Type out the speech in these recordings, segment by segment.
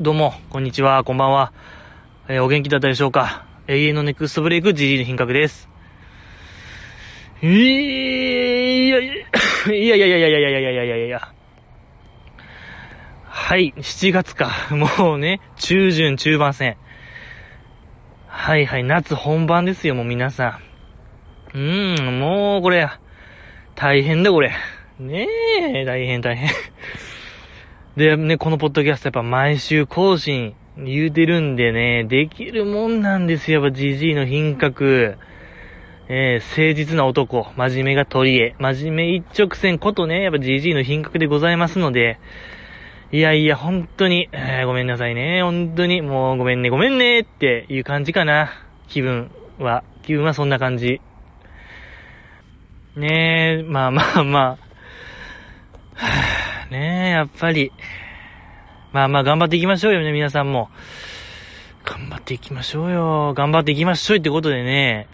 どうも、こんにちは、こんばんは。えーお元気だったでしょうか？永遠のネクストブレイク GG の品格です。いやいや、いやいやいやいやいやいやいやいやいやいやいや。はい、7月か。もうね、中旬中盤戦。はいはい、夏本番ですよ、もう皆さん。うーん、もうこれ、大変だこれ。ねえ、大変大変。で、ね、このポッドキャストやっぱ毎週更新言うてるんでね、できるもんなんですよ、やっぱ GG の品格。えー、誠実な男、真面目が取り柄、真面目一直線ことね、やっぱ GG の品格でございますので、いやいや、本当に、えーごめんなさいね、本当に、もうごめんね、ごめんねっていう感じかな、気分は。気分はそんな感じ。ねえ、まあまあまあ、はぁねえ、やっぱり、まあまあ頑張っていきましょうよね、皆さんも。頑張っていきましょうよ。頑張っていきましょうってことでね、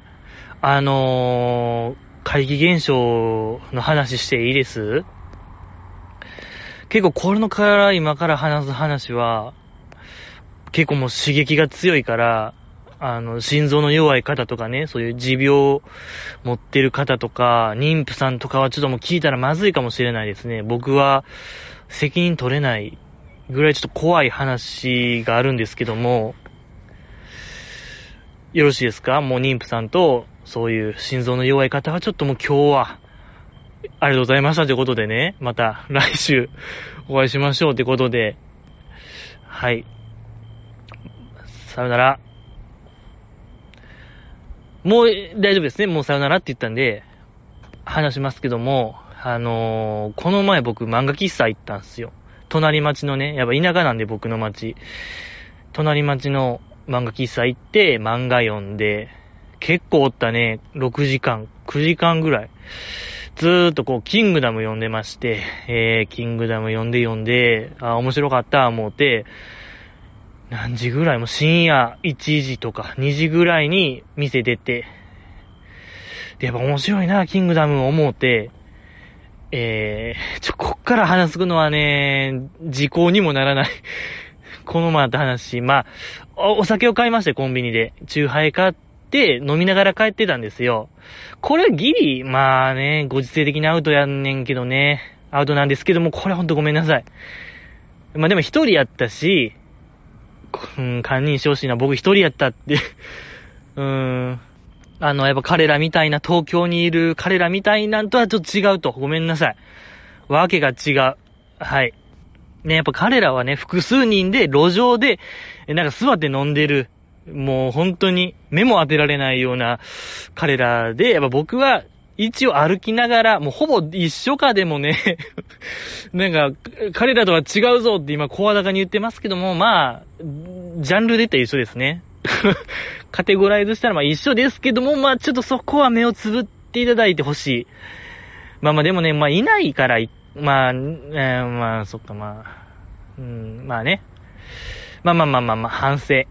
あのー、怪奇現象の話していいです？結構これのから今から話す話は、結構もう刺激が強いから、あの、心臓の弱い方とかね、そういう持病を持ってる方とか、妊婦さんとかはちょっともう聞いたらまずいかもしれないですね。僕は責任取れないぐらいちょっと怖い話があるんですけども、よろしいですか？もう妊婦さんと、そういう心臓の弱い方はちょっともう今日は、ありがとうございましたということでね、また来週お会いしましょうということで、はい。さよなら。もう大丈夫ですね。もうさよならって言ったんで、話しますけども、あのーこの前僕漫画喫茶行ったんすよ。隣町のね、やっぱ田舎なんで僕の町。隣町の漫画喫茶行って漫画読んで、結構おったね、6時間、9時間ぐらい。ずーっとこう、キングダム読んでまして、えー、キングダム読んで読んで、あ、面白かった、思うて、何時ぐらい？も深夜1時とか2時ぐらいに店出て、で、やっぱ面白いな、キングダム思うて、えー、ちょ、こっから話すのはね、時効にもならない。この前あった話、まあ、お酒を買いまして、コンビニで。チューハイ買って、飲みながら帰ってたんですよ。これギリ、まあね、ご時世的にアウトやんねんけどね、アウトなんですけども、これほんとごめんなさい。まあでも一人やったし、うん、堪忍してほしいな、僕一人やったって。うーん。あの、やっぱ彼らみたいな、東京にいる彼らみたいなんとはちょっと違うと。ごめんなさい。わけが違う。はい。ね、やっぱ彼らはね、複数人で路上で、なんか座って飲んでる。もう本当に目も当てられないような彼らで、やっぱ僕は一応歩きながら、もうほぼ一緒かでもね、なんか彼らとは違うぞって今声高に言ってますけども、まあ、ジャンルで言ったら一緒ですね。カテゴライズしたらまあ一緒ですけども、まあちょっとそこは目をつぶっていただいてほしい。まあまあでもね、まあいないから、まあ、えーまあそっかまあ、うん、まあね。まあまあまあまあまあ、反省。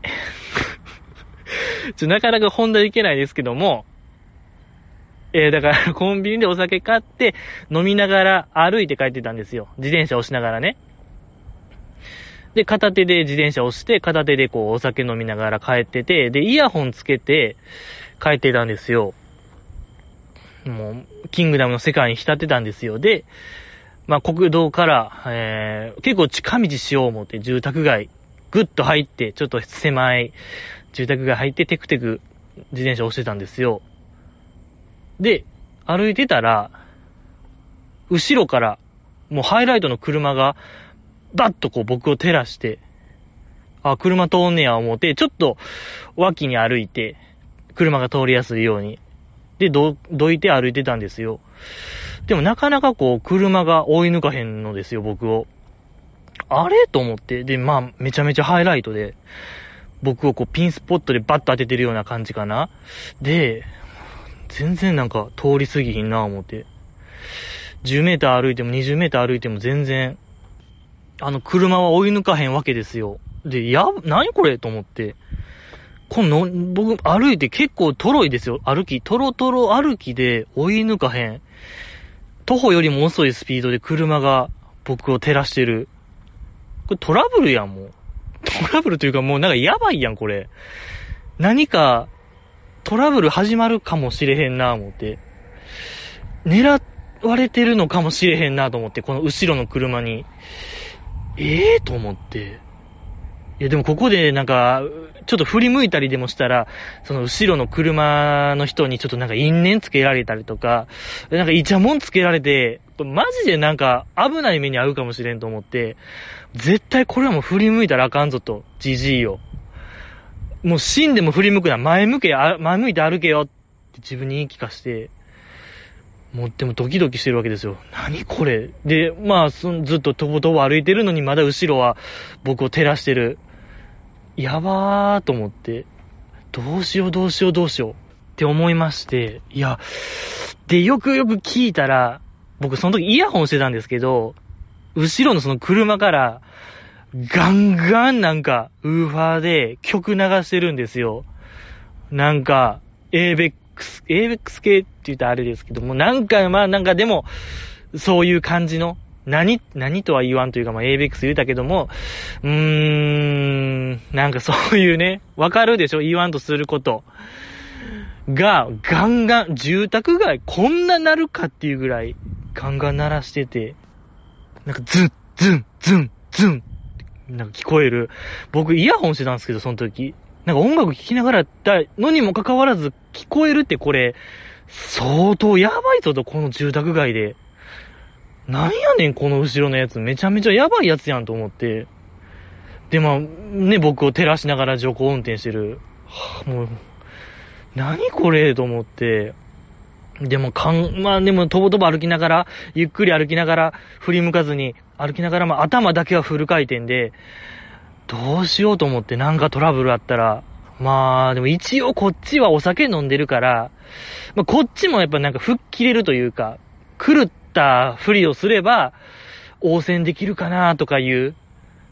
ちょ、なかなか本題いけないですけども、えー、だから、コンビニでお酒買って、飲みながら歩いて帰ってたんですよ。自転車押しながらね。で、片手で自転車押して、片手でこう、お酒飲みながら帰ってて、で、イヤホンつけて帰ってたんですよ。もう、キングダムの世界に浸ってたんですよ。で、まあ、国道から、えー、結構近道しよう思って、住宅街、ぐっと入って、ちょっと狭い住宅街入って、テクテク自転車押してたんですよ。で、歩いてたら、後ろから、もうハイライトの車が、バッとこう僕を照らして、あ、車通んねや思って、ちょっと脇に歩いて、車が通りやすいように。で、ど、どいて歩いてたんですよ。でもなかなかこう、車が追い抜かへんのですよ、僕を。あれ？と思って。で、まあ、めちゃめちゃハイライトで、僕をこう、ピンスポットでバッと当ててるような感じかな。で、全然なんか通り過ぎひんな思って。10メーター歩いても20メーター歩いても全然、あの車は追い抜かへんわけですよ。で、や、何これと思って。この、僕歩いて結構トロいですよ。歩き、トロトロ歩きで追い抜かへん。徒歩よりも遅いスピードで車が僕を照らしてる。これトラブルやん、もう。トラブルというかもうなんかやばいやん、これ。何か、トラブル始まるかもしれへんな、思って。狙われてるのかもしれへんな、と思って、この後ろの車に。ええー、と思って。いや、でもここでなんか、ちょっと振り向いたりでもしたら、その後ろの車の人にちょっとなんか因縁つけられたりとか、なんかイチャモンつけられて、マジでなんか危ない目に遭うかもしれんと思って、絶対これはもう振り向いたらあかんぞと、じじいよ。もう死んでも振り向くな、前向け、前向いて歩けよって自分に言い聞かして、もうでもドキドキしてるわけですよ。何これ。で、まあ、ずっととぼとぼ歩いてるのにまだ後ろは僕を照らしてる。やばーと思って、どうしようどうしようどうしよう。って思いまして、いや、で、よくよく聞いたら、僕その時イヤホンしてたんですけど、後ろのその車から、ガンガンなんか、ウーファーで曲流してるんですよ。なんか、ABEX、ABEX 系って言ったらあれですけども、なんか、まあなんかでも、そういう感じの、何、何とは言わんというか、まあ、ABEX 言うたけども、うーん、なんかそういうね、わかるでしょ？言わんとすること。が、ガンガン、住宅街、こんななるかっていうぐらい、ガンガン鳴らしてて、なんかズン、ズン、ズン、ズン、なんか聞こえる。僕、イヤホンしてたんですけど、その時。なんか音楽聴きながらやったのにもかかわらず、聞こえるってこれ、相当やばいぞと、この住宅街で。なんやねん、この後ろのやつ。めちゃめちゃやばいやつやんと思って。で、まあ、ね、僕を照らしながら徐行運転してる。はあ、もう、何これと思って。でも、かん、まあでも、とぼとぼ歩きながら、ゆっくり歩きながら、振り向かずに、歩きながら、まあ頭だけはフル回転で、どうしようと思ってなんかトラブルあったら、まあ、でも一応こっちはお酒飲んでるから、まあこっちもやっぱなんか吹っ切れるというか、狂ったふりをすれば、応戦できるかなとかいう、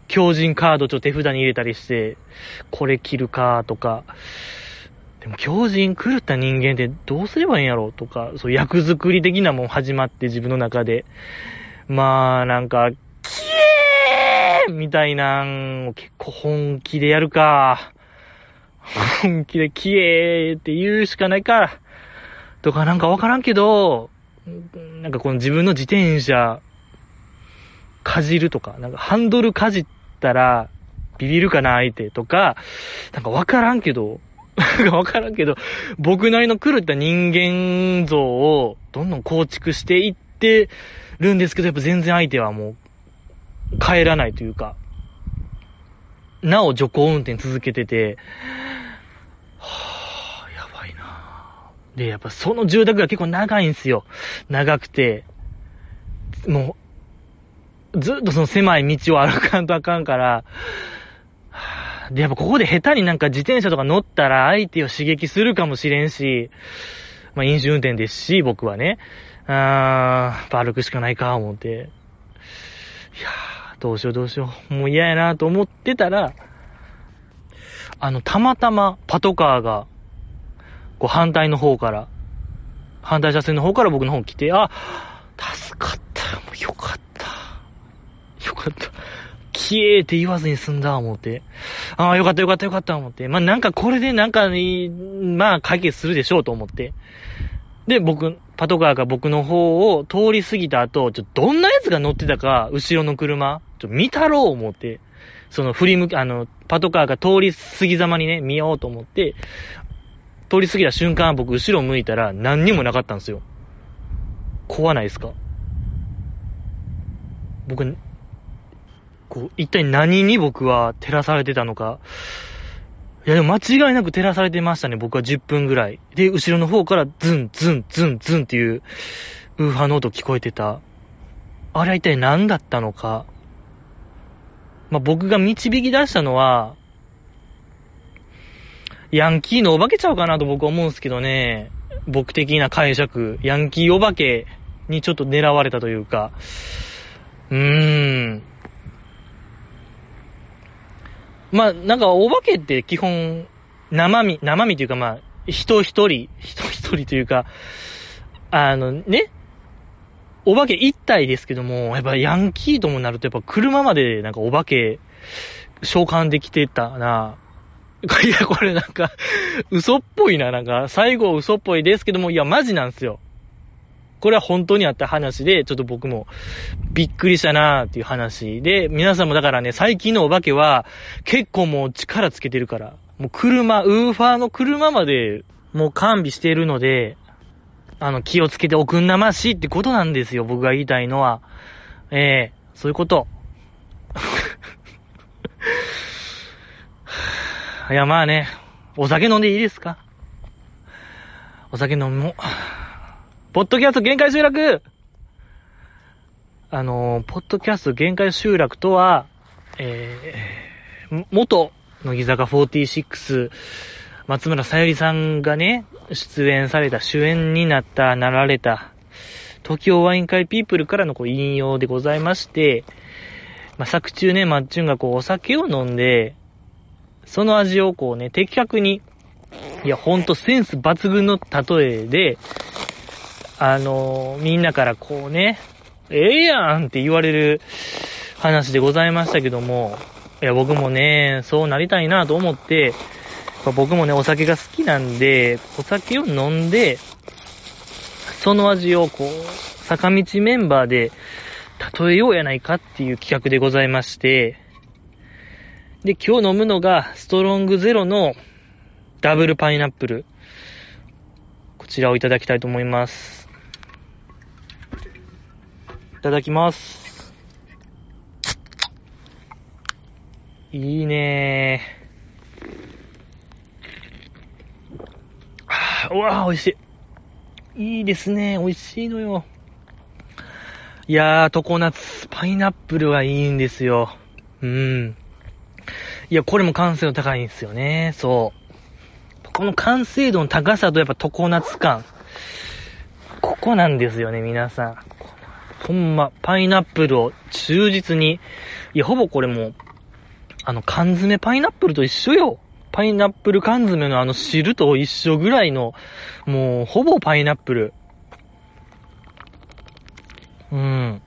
強靭カードちょっと手札に入れたりして、これ切るかとか、でも強靭狂った人間ってどうすればいいんやろうとか、そう役作り的なもん始まって自分の中で。まあ、なんか、キエーみたいなんを結構本気でやるか。本気でキエーって言うしかないか。とかなんかわからんけど、なんかこの自分の自転車、かじるとか、なんかハンドルかじったら、ビビるかな、相手とか、なんかわからんけど、わからんけど、僕なりの狂った人間像をどんどん構築していってるんですけど、やっぱ全然相手はもう、帰らないというか、なお徐行運転続けてて、はぁ、やばいなぁで、やっぱその住宅が結構長いんすよ。長くて、もう、ずっとその狭い道を歩かんとあかんから、で、やっぱここで下手になんか自転車とか乗ったら相手を刺激するかもしれんし、まあ飲酒運転ですし、僕はね。あー、歩くしかないか、思って。いやー、どうしようどうしよう。もう嫌やなと思ってたら、あの、たまたまパトカーがこう反対の方から、反対車線の方から僕の方来て、あ、助かった。もうよかった。よかった。きえーって言わずに済んだ、思って。ああ、よかったよかったよかった、思って。まあ、なんかこれでなんか、まあ、解決するでしょうと思って。で、僕、パトカーが僕の方を通り過ぎた後、ちょ、どんなやつが乗ってたか、後ろの車、ちょ、見たろう思って、その振り向き、あの、パトカーが通り過ぎざまにね、見ようと思って、通り過ぎた瞬間、僕後ろ向いたら何にもなかったんですよ。怖ないですか？僕、こう、一体何に僕は照らされてたのか。いや、でも間違いなく照らされてましたね、僕は10分ぐらい。で、後ろの方からズン、ズン、ズン、ズンっていう、ウーファーの音聞こえてた。あれは一体何だったのか。まあ、僕が導き出したのは、ヤンキーのお化けちゃうかなと僕は思うんですけどね。僕的な解釈。ヤンキーお化けにちょっと狙われたというか。うーん。まあ、なんかお化けって基本、生身、生身というかまあ、人一人、人一人というか、あのね、お化け一体ですけども、やっぱヤンキーともなるとやっぱ車までなんかお化け召喚できてたな。いや、これなんか、嘘っぽいな、なんか、最後嘘っぽいですけども、いや、マジなんですよ。これは本当にあった話で、ちょっと僕もびっくりしたなーっていう話で、皆さんもだからね、最近のお化けは結構もう力つけてるから、もう車、ウーファーの車までもう完備してるので、あの、気をつけておくんなましいってことなんですよ、僕が言いたいのは。ええー、そういうこと。いや、まあね、お酒飲んでいいですか？お酒飲もう。ポッドキャスト限界集落。あの、ポッドキャスト限界集落とは、えー、元、乃木坂46、松村さゆりさんがね、出演された、主演になった、なられた、東京ワイン会ピープルからのこう引用でございまして、まあ、作中ね、マッチュンがこうお酒を飲んで、その味をこうね、的確に、いや、ほんとセンス抜群の例えで、あの、みんなからこうね、ええやんって言われる話でございましたけども、いや、僕もね、そうなりたいなと思って、僕もね、お酒が好きなんで、お酒を飲んで、その味をこう、坂道メンバーで例えようやないかっていう企画でございまして、で、今日飲むのが、ストロングゼロのダブルパイナップル。こちらをいただきたいと思います。いただきます。いいねー。うわー、美味しい。いいですね。美味しいのよ。いやー、常夏、パイナップルはいいんですよ。うん。いや、これも完成度高いんですよね。そう。この完成度の高さとやっぱ常夏感。ここなんですよね、皆さん。ほんま、パイナップルを忠実に。いや、ほぼこれも、あの、缶詰パイナップルと一緒よ。パイナップル缶詰のあの汁と一緒ぐらいの、もう、ほぼパイナップル。うん。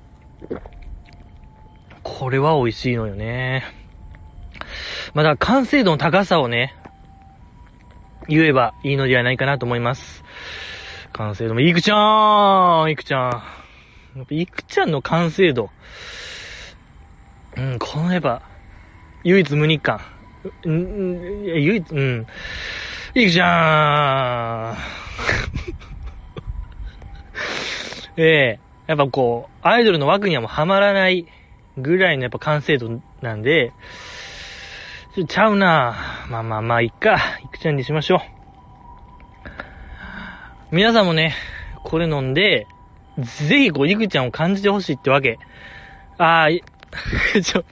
これは美味しいのよね。まだ完成度の高さをね、言えばいいのではないかなと思います。完成度も、いくちゃーんいくちゃーん。やっぱいくちゃんの完成度。うん、このやっぱ、唯一無二感。うん、唯一、うん。いくちゃーん ええやっぱこう、アイドルの枠にはもうはまらないぐらいのやっぱ完成度なんで、ち、ちゃうなまあまあまあ、いっか。いくちゃんにしましょう。皆さんもね、これ飲んで、ぜひこう、いくちゃんを感じてほしいってわけ。ああ、ちょ、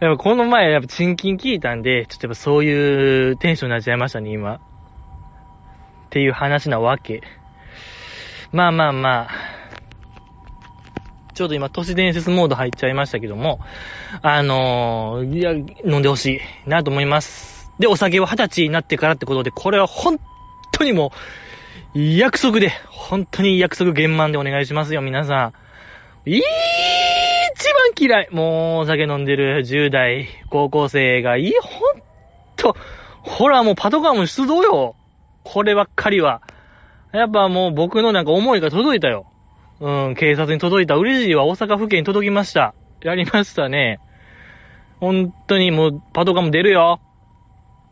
やっぱこの前やっぱチンキン聞いたんで、ちょっとやっぱそういうテンションになっちゃいましたね、今。っていう話なわけ。まあまあまあ、ちょうど今都市伝説モード入っちゃいましたけども、あのー、いや、飲んでほしいなと思います。で、お酒は二十歳になってからってことで、これは本当にもう、約束で、本当に約束厳満でお願いしますよ、皆さん。いー一番嫌いもう、お酒飲んでる10代、高校生が、いい、ほんと、ほらもうパトカーも出動よ。こればっかりは。やっぱもう僕のなんか思いが届いたよ。うん、警察に届いた。嬉しいわ。大阪府警に届きました。やりましたね。本当にもう、パトカーも出るよ。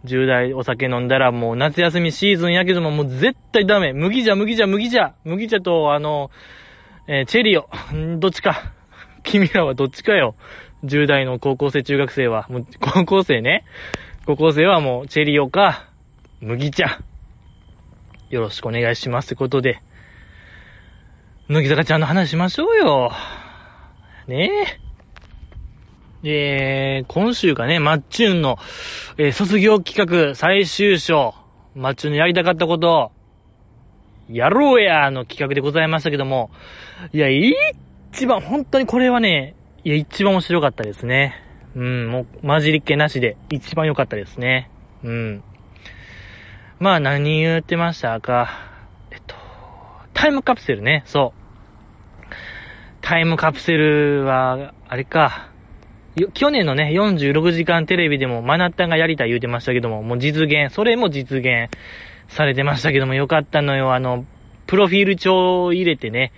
10代お酒飲んだらもう夏休みシーズンやけどももう絶対ダメ。麦茶、麦茶、麦茶。麦茶と、あの、えー、チェリオ。どっちか。君らはどっちかよ。10代の高校生、中学生は。もう、高校生ね。高校生はもう、チェリオか、麦茶。よろしくお願いしますってことで。乃木坂ちゃんの話しましょうよ。ねえ。えー、今週がね、マッチュンの、えー、卒業企画最終章、マッチュンのやりたかったこと、やろうやの企画でございましたけども、いや、一番、本当にこれはね、いや、一番面白かったですね。うん、もう、混じりっ気なしで、一番良かったですね。うん。まあ、何言ってましたか。えっと、タイムカプセルね、そう。タイムカプセルは、あれか。去年のね、46時間テレビでもマナッタンがやりたい言うてましたけども、もう実現、それも実現されてましたけども、よかったのよ。あの、プロフィール帳を入れてね、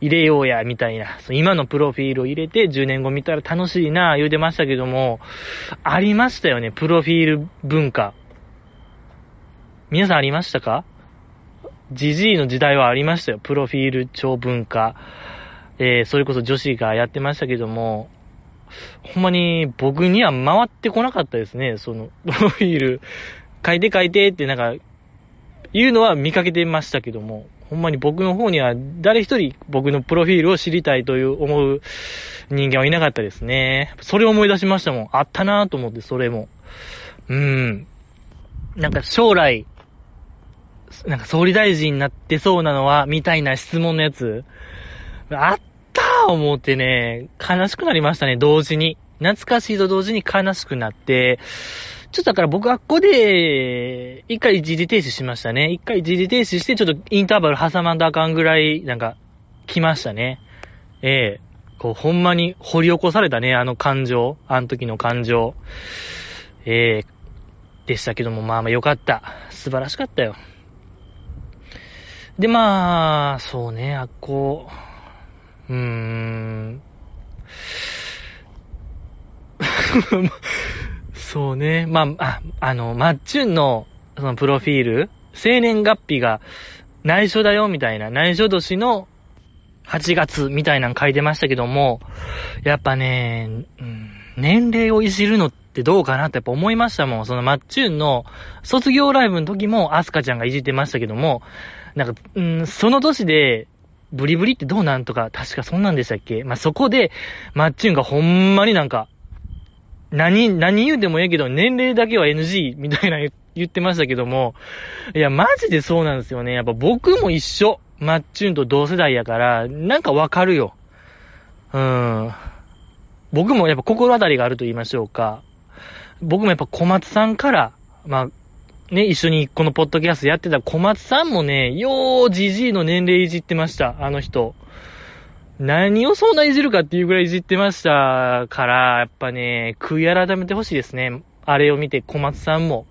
入れようや、みたいな。今のプロフィールを入れて、10年後見たら楽しいな、言うてましたけども、ありましたよね、プロフィール文化。皆さんありましたか？ジジイの時代はありましたよ、プロフィール帳文化。えー、それこそ女子がやってましたけども、ほんまに僕には回ってこなかったですね、その、プロフィール、書いて書いてってなんか、言うのは見かけてましたけども、ほんまに僕の方には誰一人僕のプロフィールを知りたいという思う人間はいなかったですね。それを思い出しましたもん。あったなぁと思って、それも。うん。なんか将来、なんか総理大臣になってそうなのは、みたいな質問のやつ。あっ思ってね、悲しくなりましたね、同時に。懐かしいと同時に悲しくなって、ちょっとだから僕はここで、一回一時停止しましたね。一回一時停止して、ちょっとインターバル挟まんだあかんぐらい、なんか、来ましたね。ええこう、ほんまに掘り起こされたね、あの感情。あの時の感情。ええでしたけども、まあまあよかった。素晴らしかったよ。で、まあ、そうね、あっこ、ううーん。そうね。まあ、あ、あの、マッチュンの、そのプロフィール、生年月日が内緒だよ、みたいな、内緒年の8月みたいなの書いてましたけども、やっぱね、うん、年齢をいじるのってどうかなってやっぱ思いましたもん。そのマッチュンの卒業ライブの時もアスカちゃんがいじってましたけども、なんか、うん、その年で、ブリブリってどうなんとか、確かそんなんでしたっけ？まあ、そこで、マッチュンがほんまになんか、何、何言うてもええけど、年齢だけは NG みたいな 言ってましたけども、いや、マジでそうなんですよね。やっぱ僕も一緒。マッチュンと同世代やから、なんかわかるよ。うん。僕もやっぱ心当たりがあると言いましょうか。僕もやっぱ小松さんから、まあ、ね、一緒にこのポッドキャストやってた小松さんもね、よーじじいの年齢いじってました、あの人。何をそんないじるかっていうぐらいいじってましたから、やっぱね、悔い改めてほしいですね。あれを見て小松さんも。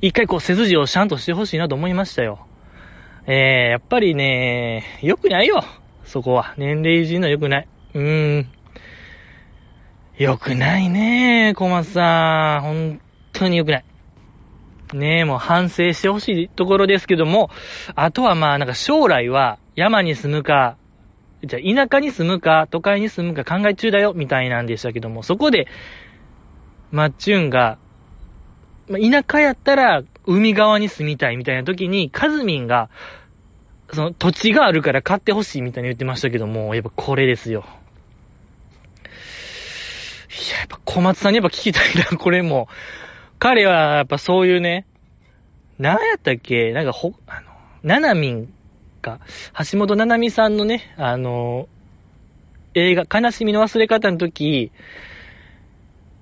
一回こう背筋をシャンとしてほしいなと思いましたよ。えー、やっぱりね、良くないよ。そこは。年齢いじるの良くない。うーん。良くないね小松さん。本当に良くない。ねえ、もう反省してほしいところですけども、あとはまあなんか将来は山に住むか、じゃあ田舎に住むか、都会に住むか考え中だよ、みたいなんでしたけども、そこで、マッチュンが、ま田舎やったら海側に住みたいみたいな時に、カズミンが、その土地があるから買ってほしいみたいに言ってましたけども、やっぱこれですよ。いや、やっぱ小松さんにやっぱ聞きたいな、これも。彼はやっぱそういうね、何やったっけなんかほ、あの、ナナミンか、橋本七海さんのね、あの、映画、悲しみの忘れ方の時、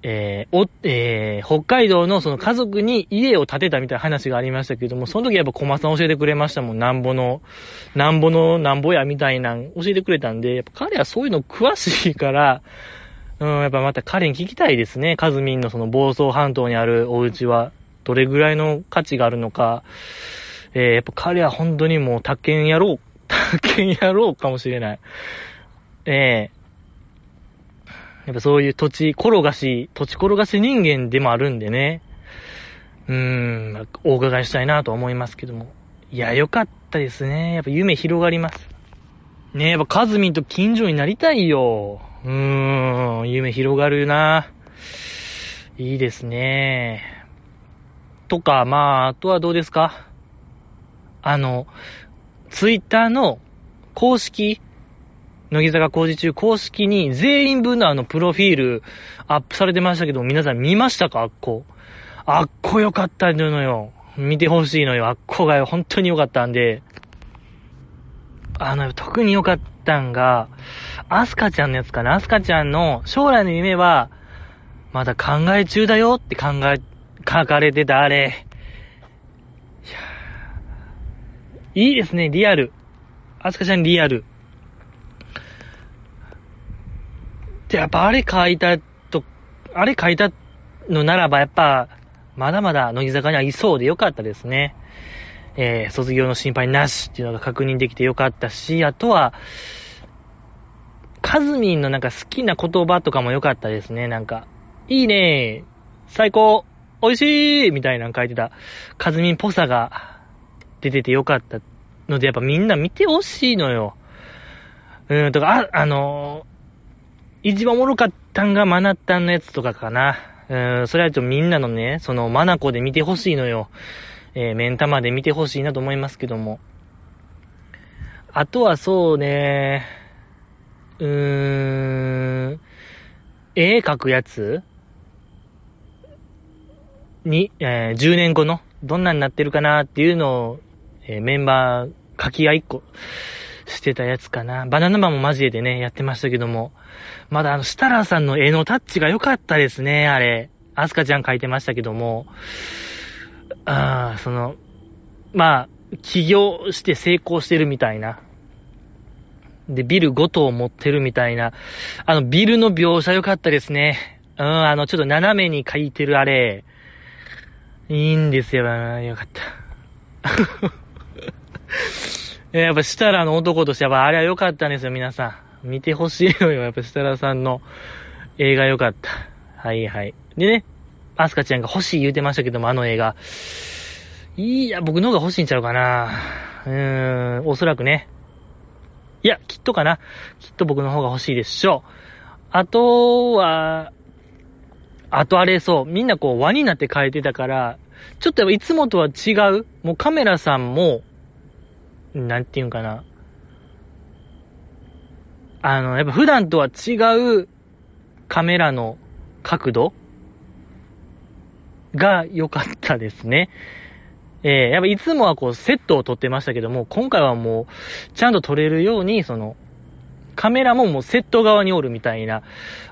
えー、お、えー、北海道のその家族に家を建てたみたいな話がありましたけども、その時やっぱ小松さん教えてくれましたもん。なんぼの、なんぼのなんぼやみたいなん教えてくれたんで、やっぱ彼はそういうの詳しいから、うん、やっぱまた彼に聞きたいですね。カズミンのその房総半島にあるお家は、どれぐらいの価値があるのか、えー、やっぱ彼は本当にもう宅建やろう、宅建やろうかもしれない。ええー、やっぱそういう土地転がし、土地転がし人間でもあるんでね。うーん、お伺いしたいなと思いますけども。いや、よかったですね。やっぱ夢広がります。ねえやっぱカズミンと近所になりたいよ。うーん、夢広がるな。いいですね。とか、まあ、あとはどうですか？あの、ツイッターの公式、乃木坂工事中公式に全員分のあのプロフィールアップされてましたけど、皆さん見ましたか？あっこ。あっこよかったのよ。見てほしいのよ。あっこが本当によかったんで。あの、特によかったんが、アスカちゃんのやつかなアスカちゃんの将来の夢は、まだ考え中だよって考え、書かれてたあれ。いやいいですね、リアル。あすかちゃんリアル。で、やっぱあれ書いたと、あれ書いたのならば、やっぱ、まだまだ乃木坂にはいそうでよかったですね。えー、卒業の心配なしっていうのが確認できてよかったし、あとは、カズミンのなんか好きな言葉とかもよかったですね。なんか、いいね最高美味しいみたいなの書いてた、カズミンっぽさが出ててよかったので、やっぱみんな見てほしいのよ。うん、とか、あ、あのー、一番おもろかったんがマナッタンのやつとかかな。うん、それはちょっとみんなのね、そのマナコで見てほしいのよ。えー、メンタマで見てほしいなと思いますけども。あとはそうね、うーん、絵描くやつ？に、えー、10年後の？どんなになってるかなっていうのを、えー、メンバー書き合いっこしてたやつかな。バナナマンもマジでね、やってましたけども。まだあの、シタラーさんの絵のタッチが良かったですね、あれ。アスカちゃん書いてましたけども。ああ、その、まあ、起業して成功してるみたいな。で、ビル5棟持ってるみたいな。あの、ビルの描写良かったですね。うん、あの、ちょっと斜めに書いてるあれ。いいんですよ。よかった。やっぱ、設楽の男として、やっぱあれは良かったんですよ、皆さん。見てほしいのよ、やっぱ設楽さんの映画良かった。はいはい。でね、アスカちゃんが欲しい言うてましたけども、あの映画。いや、僕の方が欲しいんちゃうかな。うーん、おそらくね。いや、きっとかな。きっと僕の方が欲しいでしょう。あとは、あとあれそう、みんなこう輪になって変えてたから、ちょっといつもとは違う。もうカメラさんも、なんていうんかな。あの、やっぱ普段とは違うカメラの角度が良かったですね。えー、やっぱいつもはこうセットを撮ってましたけども、今回はもう、ちゃんと撮れるように、その、カメラももうセット側におるみたいな、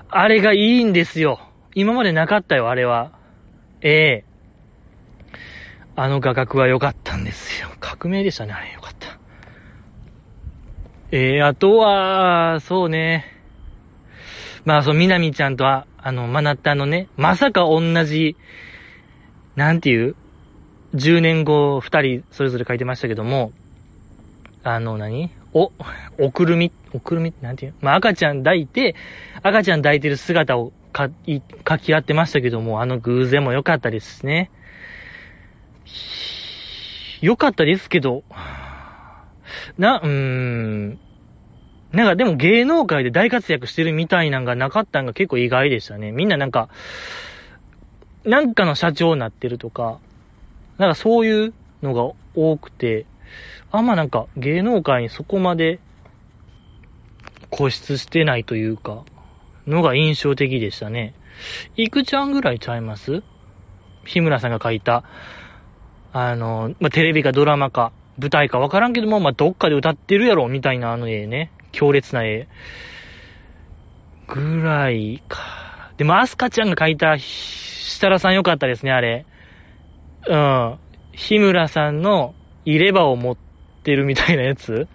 あれがいいんですよ。今までなかったよ、あれは。ええー、あの画角は良かったんですよ。革命でしたね、あれ。良かった。ええー、あとは、そうね。まあ、そう、みなみちゃんとは、あの、まなったのね、まさか同じ、なんていう10年後、二人それぞれ書いてましたけども、あの何、お、おくるみ、おくるみ？なんていう？まあ、赤ちゃん抱いて、赤ちゃん抱いてる姿をか、い、書き合ってましたけども、あの偶然も良かったですね。良かったですけど、な、うーん。なんかでも芸能界で大活躍してるみたいなんがなかったんが結構意外でしたね。みんななんか、なんかの社長になってるとか、なんかそういうのが多くて、あんまなんか芸能界にそこまで固執してないというか、のが印象的でしたね。いくちゃんぐらいちゃいます？日村さんが書いた、あの、ま、テレビかドラマか、舞台かわからんけども、ま、どっかで歌ってるやろ、みたいなあの絵ね。強烈な絵。ぐらいか。でも、アスカちゃんが書いた、設楽さんよかったですね、あれ。うん。日村さんの入れ歯を持ってるみたいなやつ？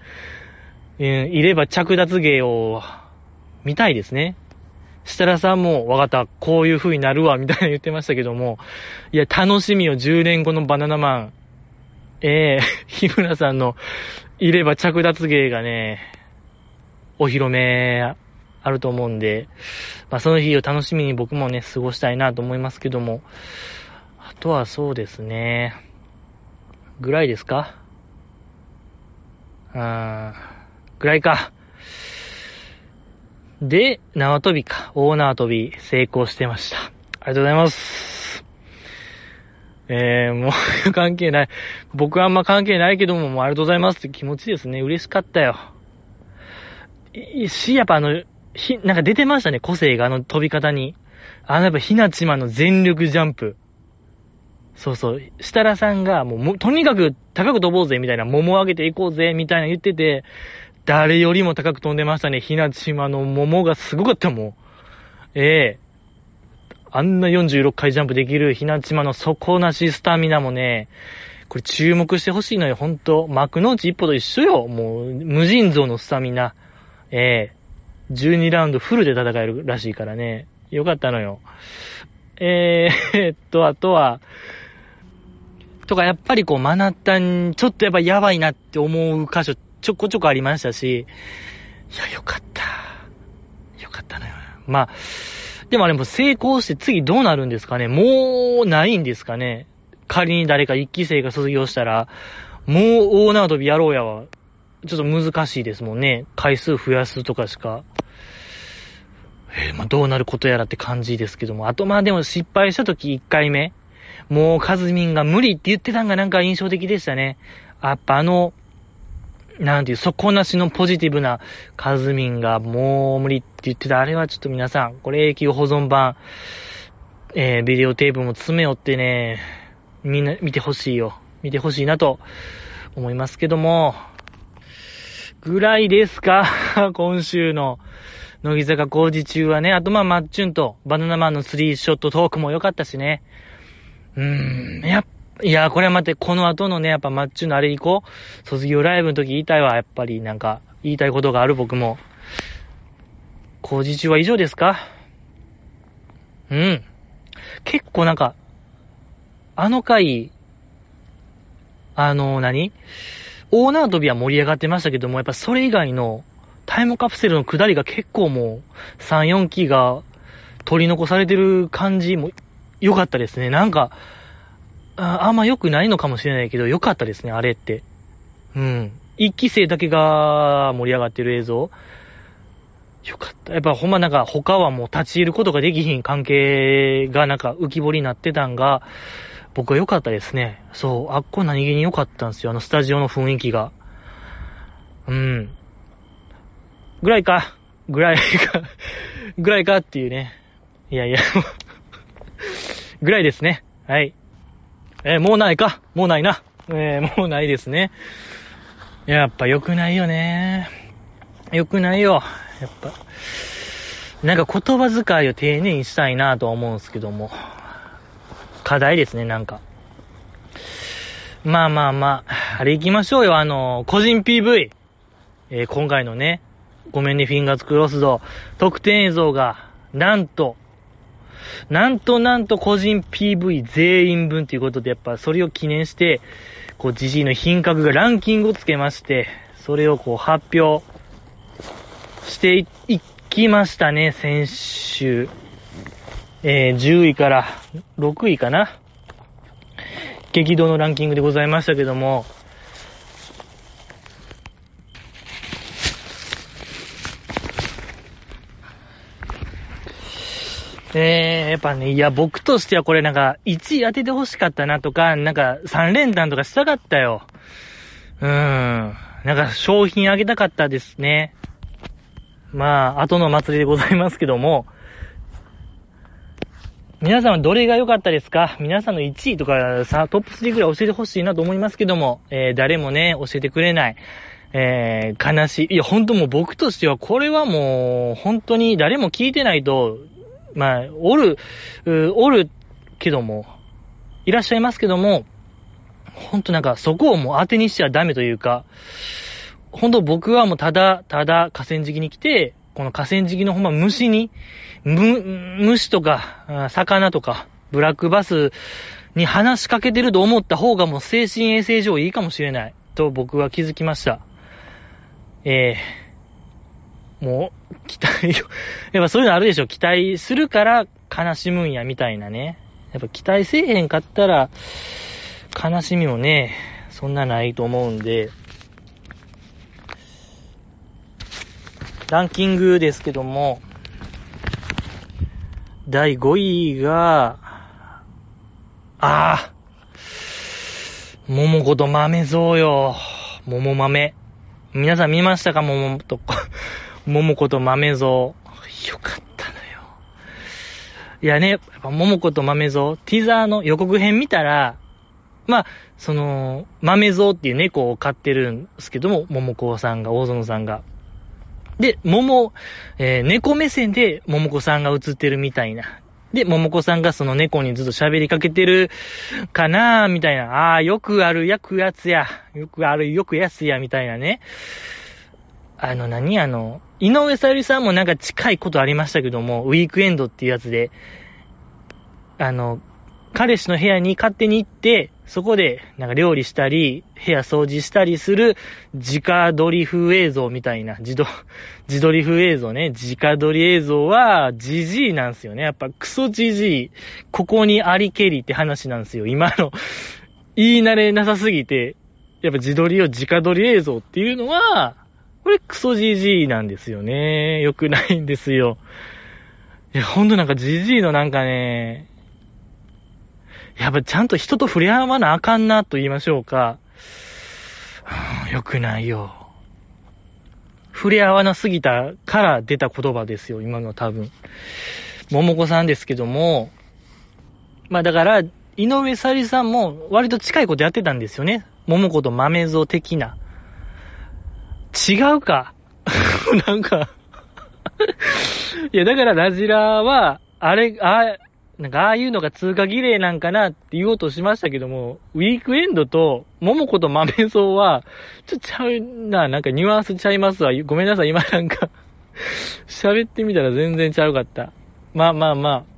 うん、入れ歯着脱芸を見たいですね。設楽さんも、わかった、こういう風になるわ、みたいな言ってましたけども、いや、楽しみよ、10年後のバナナマン。ええー、日村さんの入れ歯着脱芸がね、お披露目あると思うんで、まあその日を楽しみに僕もね、過ごしたいなと思いますけども、とはそうですね。ぐらいですか？うーん、ぐらいか。で、縄跳びか。大縄跳び成功してました。ありがとうございます。えー、もう関係ない。僕はあんま関係ないけども、もうありがとうございますって気持ちですね。嬉しかったよ。し、やっぱあの、ひ、なんか出てましたね、個性があの飛び方に。あのやっぱひなちまの全力ジャンプ。そうそう。設楽さんがもう、とにかく高く飛ぼうぜみたいな、桃を上げていこうぜみたいな言ってて、誰よりも高く飛んでましたね。ひなちまの桃がすごかったもん。ええあんな46回ジャンプできるひなちまの底なしスタミナもね、これ注目してほしいのよ、ほんと。幕の内一歩と一緒よ。もう、無尽蔵のスタミナ。ええ12ラウンドフルで戦えるらしいからね。よかったのよ。えー、っと、あとは、とかやっぱりこう、マナッタン、ちょっとやっぱやばいなって思う箇所ちょこちょこありましたし、いや、よかった。よかったのよ。まあ、でもあれも成功して次どうなるんですかねもうないんですかね仮に誰か一期生が卒業したら、もう大縄跳びやろうやわ。ちょっと難しいですもんね。回数増やすとかしか。えー、まあどうなることやらって感じですけども。あとまあでも失敗した時1回目。もうカズミンが無理って言ってたんがなんか印象的でしたね。やっぱあの、なんていう、底なしのポジティブなカズミンがもう無理って言ってた。あれはちょっと皆さん、これ永久保存版、えー、ビデオテープも詰め寄ってね、みんな見てほしいよ。見てほしいなと思いますけども、ぐらいですか？今週の乃木坂工事中はね。あとまあマッチュンとバナナマンのスリーショットトークも良かったしね。うーん、やっいや、これは待って、この後のね、やっぱマッチュのあれ行こう。卒業ライブの時言いたいわ。やっぱりなんか、言いたいことがある僕も。工事中は以上ですか？うん。結構なんか、あの回、あの何？オーナー飛びは盛り上がってましたけども、やっぱそれ以外のタイムカプセルの下りが結構もう、3、4期が取り残されてる感じも良かったですね。なんか、ああんま良くないのかもしれないけど、良かったですね、あれって。うん。一期生だけが盛り上がってる映像。よかった。やっぱほんまなんか他はもう立ち入ることができひん関係がなんか浮き彫りになってたんが、僕は良かったですね。そう、あっこ何気に良かったんですよ。あのスタジオの雰囲気が。うん。ぐらいか。ぐらいか。ぐらいかっていうね。いやいやぐらいですね。はい。えー、もうないかもうないな。えー、もうないですね。やっぱ良くないよね。良くないよ。やっぱ。なんか言葉遣いを丁寧にしたいなとは思うんですけども。課題ですね、なんか。まあまあまあ、あれ行きましょうよ、あの、個人 PV。えー、今回のね、ごめんね、フィンガーズクロスド、特典映像が、なんと、なんとなんと個人 PV 全員分ということで、やっぱそれを記念して、こう、ジジイの品格がランキングをつけまして、それをこう発表していきましたね、先週。えー、10位から6位かな。激動のランキングでございましたけども、えー、やっぱね、いや、僕としてはこれなんか、1位当てて欲しかったなとか、なんか、3連単とかしたかったよ。うーん。なんか、商品あげたかったですね。まあ、後の祭りでございますけども、皆さんはどれが良かったですか？皆さんの1位とかさ、トップ3ぐらい教えてほしいなと思いますけども、えー、誰もね、教えてくれない。えー、悲しい。いや、ほんともう僕としては、これはもう、本当に誰も聞いてないと、まあ、おる、おるけども、いらっしゃいますけども、ほんとなんかそこをもう当てにしちゃダメというか、ほんと僕はもうただ、ただ河川敷に来て、この河川敷のほんま虫に、む、虫とか、魚とか、ブラックバスに話しかけてると思った方がもう精神衛生上いいかもしれない。と僕は気づきました。えー、もう、期待よ。やっぱそういうのあるでしょ。期待するから悲しむんや、みたいなね。やっぱ期待せえへんかったら、悲しみもね、そんなないと思うんで、ランキングですけども、第5位が、ああ、桃子と豆蔵よ。桃豆。皆さん見ましたか桃と、桃子と豆蔵。よかったのよ。いやね、やっぱ桃子と豆蔵、ティザーの予告編見たら、まあ、その、豆蔵っていう猫を飼ってるんですけども、桃子さんが、大園さんが。で、桃、えー、猫目線で桃子さんが映ってるみたいな。で、桃子さんがその猫にずっと喋りかけてるかなみたいな。ああ、よくある、やくやつや。よくある、よくやつや、みたいなね。あの何あの、井上さゆりさんもなんか近いことありましたけども、ウィークエンドっていうやつで、あの、彼氏の部屋に勝手に行って、そこでなんか料理したり、部屋掃除したりする直撮り風映像みたいな、自動、自撮り風映像ね、直撮り映像は、じじいなんですよね。やっぱクソじじい。ここにありけりって話なんですよ。今の、言い慣れなさすぎて、やっぱ自撮りを直撮り映像っていうのは、これクソじじいなんですよね。良くないんですよ。いや、ほんとなんかじじいのなんかね、やっぱちゃんと人と触れ合わなあかんなと言いましょうか。よくないよ。触れ合わなすぎたから出た言葉ですよ、今の多分。桃子さんですけども、まあだから、井上さりさんも割と近いことやってたんですよね。桃子と豆蔵的な。違うか。なんかいや、だからラジラは、あれ、あ、なんかああいうのが通過儀礼なんかなって言おうとしましたけども、ウィークエンドと桃子と豆蔵は、ちょっとちゃうな、なんかニュアンスちゃいますわ。ごめんなさい、今なんか 喋ってみたら全然ちゃうかった。まあまあまあ。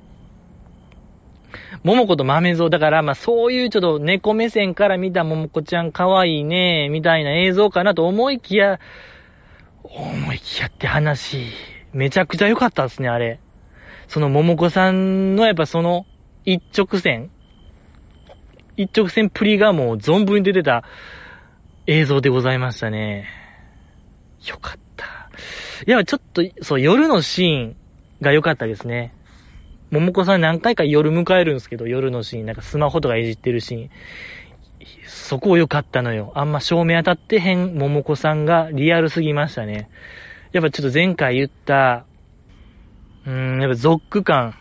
桃子と豆蔵だから、まあそういうちょっと猫目線から見た桃子ちゃん可愛いね、みたいな映像かなと思いきや、思いきやって話、めちゃくちゃ良かったですね、あれ。その桃子さんのやっぱその一直線、一直線プリがもう存分に出てた映像でございましたね。よかった。いや、ちょっと、そう、夜のシーンが良かったですね。桃子さん何回か夜迎えるんですけど、夜のシーン、なんかスマホとかいじってるシーン。そこ良かったのよ。あんま照明当たってへん桃子さんがリアルすぎましたね。やっぱちょっと前回言った、うーん、やっぱゾック感、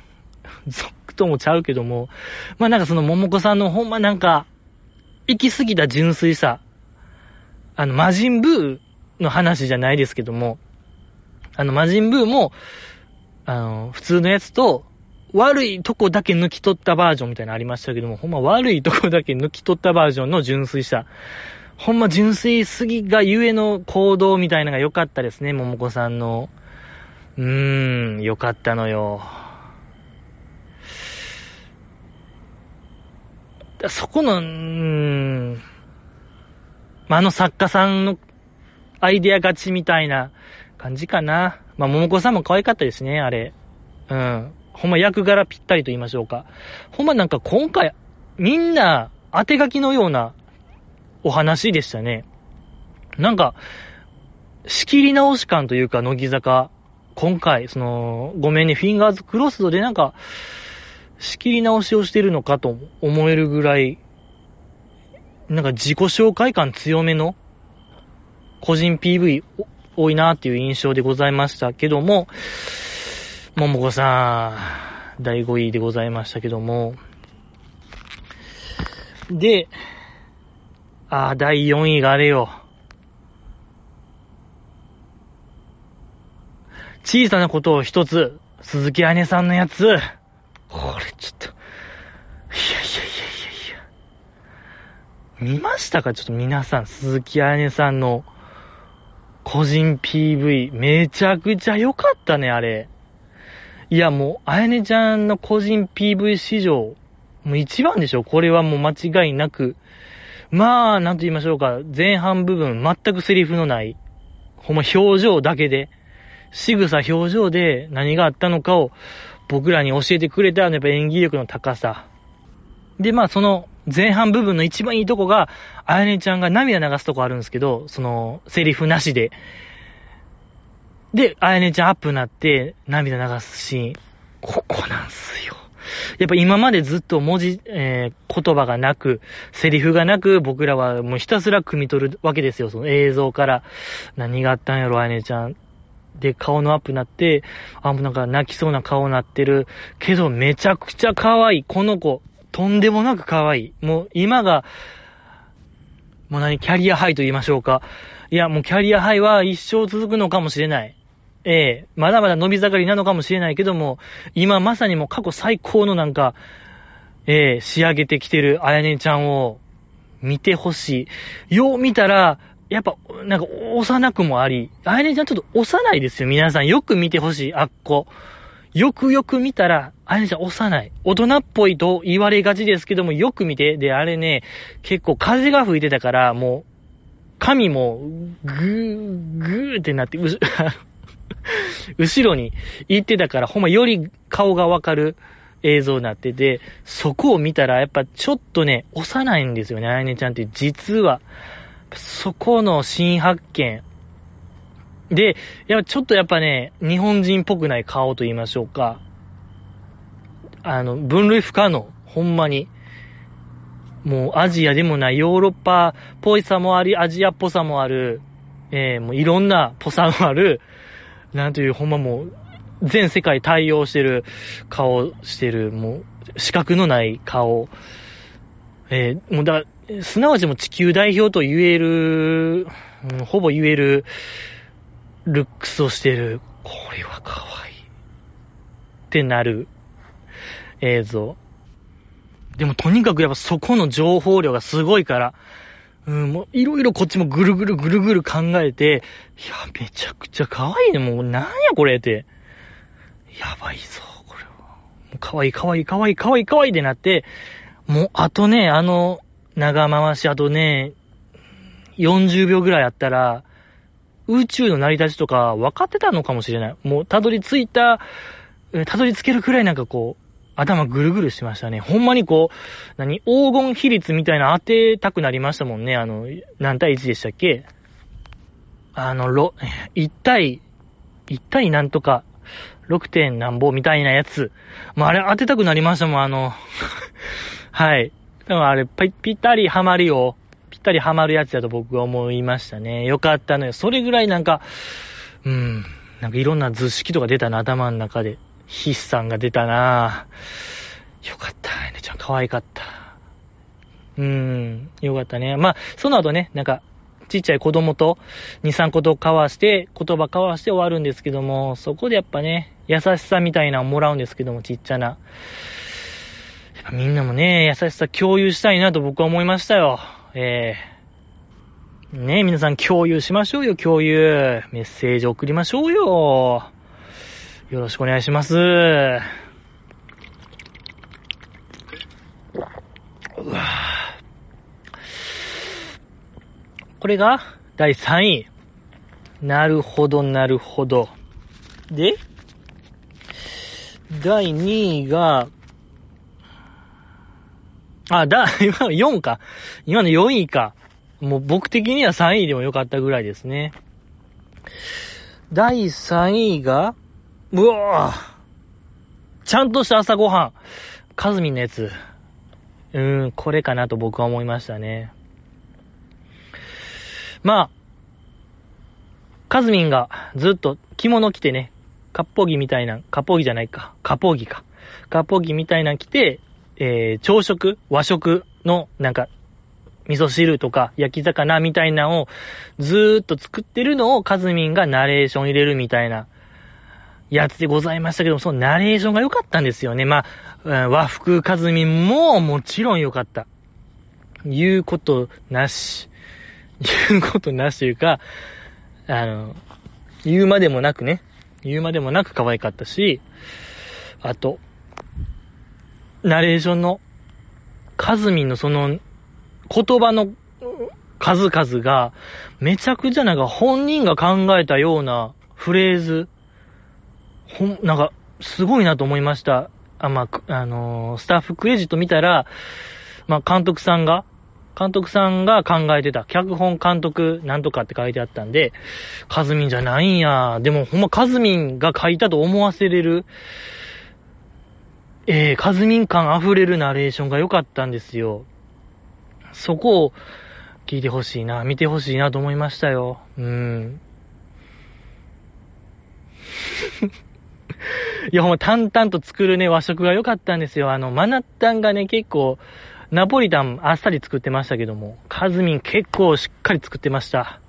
ゾックともちゃうけども、まあなんかその桃子さんのほんまなんか、行き過ぎた純粋さ、あの、魔人ブーの話じゃないですけども、あの、魔人ブーも、あの、普通のやつと、悪いとこだけ抜き取ったバージョンみたいなのありましたけども、ほんま悪いとこだけ抜き取ったバージョンの純粋さ。ほんま純粋すぎがゆえの行動みたいなのが良かったですね、桃子さんの。うーん、よかったのよ。そこの、うーん、まあ、あの作家さんのアイデア勝ちみたいな感じかな。まあ、桃子さんも可愛かったですね、あれ。うん。ほんま役柄ぴったりと言いましょうか。ほんまなんか今回、みんな当て書きのようなお話でしたね。なんか、仕切り直し感というか、乃木坂。今回、その、ごめんね、フィンガーズクロスドでなんか、仕切り直しをしてるのかと思えるぐらい、なんか自己紹介感強めの個人 PV 多いなっていう印象でございましたけども、ももこさん、第5位でございましたけども、で、あ、第4位があれよ。小さなことを一つ、鈴木姉さんのやつ、これちょっと、いやいやいやいやいや。見ましたか？ちょっと皆さん、鈴木姉さんの個人 PV、めちゃくちゃ良かったね、あれ。いや、もう、あやねちゃんの個人 PV 史上、もう一番でしょこれはもう間違いなく。まあ、なんと言いましょうか。前半部分、全くセリフのない、ほんま表情だけで、仕草表情で何があったのかを僕らに教えてくれた、やっぱ演技力の高さ。で、まあその前半部分の一番いいとこが、あやねちゃんが涙流すとこあるんですけど、そのセリフなしで。で、あやねちゃんアップになって涙流すシーン。ここなんすよ。やっぱ今までずっと文字、えー、言葉がなく、セリフがなく、僕らはもうひたすら汲み取るわけですよ。その映像から。何があったんやろ、あやねちゃん。で、顔のアップになって、あ、もうなんか泣きそうな顔になってる。けど、めちゃくちゃ可愛い。この子、とんでもなく可愛い。もう、今が、もう何、キャリアハイと言いましょうか。いや、もうキャリアハイは一生続くのかもしれない。ええまだまだ伸び盛りなのかもしれないけども、今まさにもう過去最高のなんか、ええ仕上げてきてるあやねちゃんを見てほしい。よう見たら、やっぱ、なんか、幼くもあり、あやねちゃんちょっと幼いですよ、皆さん。よく見てほしい、あっこ。よくよく見たら、あやねちゃん幼い。大人っぽいと言われがちですけども、よく見て。で、あれね、結構風が吹いてたから、もう、髪も、ぐー、ぐーってなって、う 後ろに行ってたから、ほんまより顔がわかる映像になってて、そこを見たら、やっぱちょっとね、幼いんですよね、あやねちゃんって。実は。そこの新発見。で、やっぱちょっとやっぱね、日本人っぽくない顔と言いましょうか。あの、分類不可能。ほんまに。もうアジアでもないヨーロッパっぽいさもあり、アジアっぽさもある、えー、もういろんなぽさもある、なんという、ほんまもう、全世界対応してる顔してる、もう、資格のない顔。えー、もうだ、すなわちも地球代表と言える、うん、ほぼ言える、ルックスをしてる。これは可愛い。ってなる映像。でもとにかくやっぱそこの情報量がすごいから、うん、もういろいろこっちもぐるぐるぐるぐる考えて、いや、めちゃくちゃ可愛いね。もうなんやこれって。やばいぞ、これは。もう可愛い可愛い可愛い可愛い可愛いってなって、もうあとね、あの、長回し、あとね、40秒ぐらいあったら、宇宙の成り立ちとか分かってたのかもしれない。もうたどり着いた、たどり着けるくらいなんかこう、頭ぐるぐるしましたね。ほんまにこう、何黄金比率みたいな当てたくなりましたもんね。あの、何対1でしたっけ？あの、ろ、1対、1対なんとか、6点なんぼみたいなやつ。まあ、あれ当てたくなりましたもん、あの、はい。でもあれ、ぴったりハマりを、ぴったりハマるやつだと僕は思いましたね。よかったのよ。それぐらいなんか、うん、なんかいろんな図式とか出たな、頭の中で。筆算が出たなよかった。ねちゃん可愛かった。うーん、よかったね。まあ、その後ね、なんか、ちっちゃい子供と2、3個と交わして、言葉交わして終わるんですけども、そこでやっぱね、優しさみたいなのもらうんですけども、ちっちゃな。やっぱみんなもね、優しさ共有したいなと僕は思いましたよ。えー、ね皆さん共有しましょうよ、共有。メッセージ送りましょうよ。よろしくお願いします。うわこれが第3位。なるほど、なるほど。で、第2位が、あ、だ、今の4か。今の4位か。もう僕的には3位でもよかったぐらいですね。第3位が、うわぁちゃんとした朝ごはん。カズミンのやつ。うーん、これかなと僕は思いましたね。まあ、カズミンがずっと着物着てね、カッポギみたいな、カッポギじゃないか、カッポギか。カッポギみたいな着て、えー、朝食、和食のなんか味噌汁とか焼き魚みたいなのをずーっと作ってるのをカズミンがナレーション入れるみたいなやつでございましたけども、そのナレーションが良かったんですよね。まあ、和服カズミンももちろん良かった。言うことなし。言うことなしというか、あの、言うまでもなくね、言うまでもなく可愛かったし、あと、ナレーションの、カズミンのその、言葉の数々が、めちゃくちゃなんか本人が考えたようなフレーズ、ほん、なんか、すごいなと思いました。あ、まあ、あのー、スタッフクレジット見たら、まあ、監督さんが、監督さんが考えてた、脚本監督なんとかって書いてあったんで、カズミンじゃないんや。でもほんまカズミンが書いたと思わせれる、えー、カズミン感溢れるナレーションが良かったんですよ。そこを聞いてほしいな、見てほしいなと思いましたよ。うん。いや、ほんま淡々と作るね、和食が良かったんですよ。あの、マナッタンがね、結構、ナポリタンあっさり作ってましたけども、カズミン結構しっかり作ってました。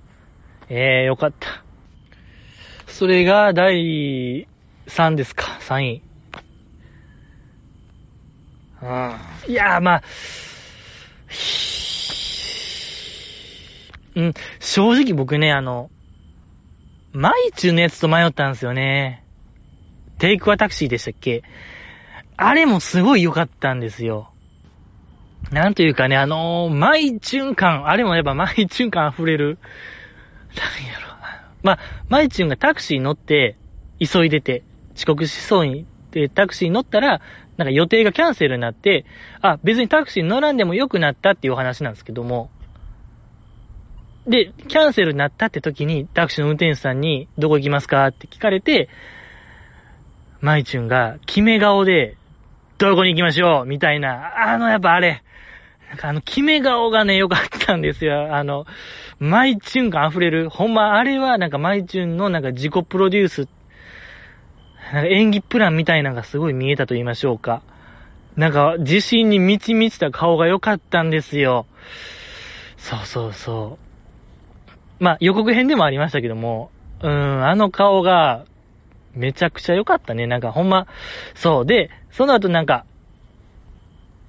えー、よかった。それが第3ですか、3位。うん。いやー、まあ、うん、正直僕ね、あの、マイチュのやつと迷ったんですよね。テイクはタクシーでしたっけ？あれもすごい良かったんですよ。なんというかね、あのー、マイチュン感、あれもやっぱマイチュン感溢れる。なんやろ。まあ、マイチュンがタクシー乗って、急いでて、遅刻しそうに、で、タクシーに乗ったら、なんか予定がキャンセルになって、あ、別にタクシーに乗らんでも良くなったっていうお話なんですけども、で、キャンセルになったって時に、タクシーの運転手さんに、どこ行きますか？って聞かれて、マイチュンが、決め顔で、どこに行きましょうみたいな、あの、やっぱあれ、なんかあの、決め顔がね、良かったんですよ。あの、マイチュン感溢れる。ほんま、あれはなんかマイチュンのなんか自己プロデュース、なんか演技プランみたいなのがすごい見えたと言いましょうか。なんか、自信に満ち満ちた顔が良かったんですよ。そうそうそう。まあ、予告編でもありましたけども、うーん、あの顔が、めちゃくちゃ良かったね。なんかほんま、そう。で、その後なんか、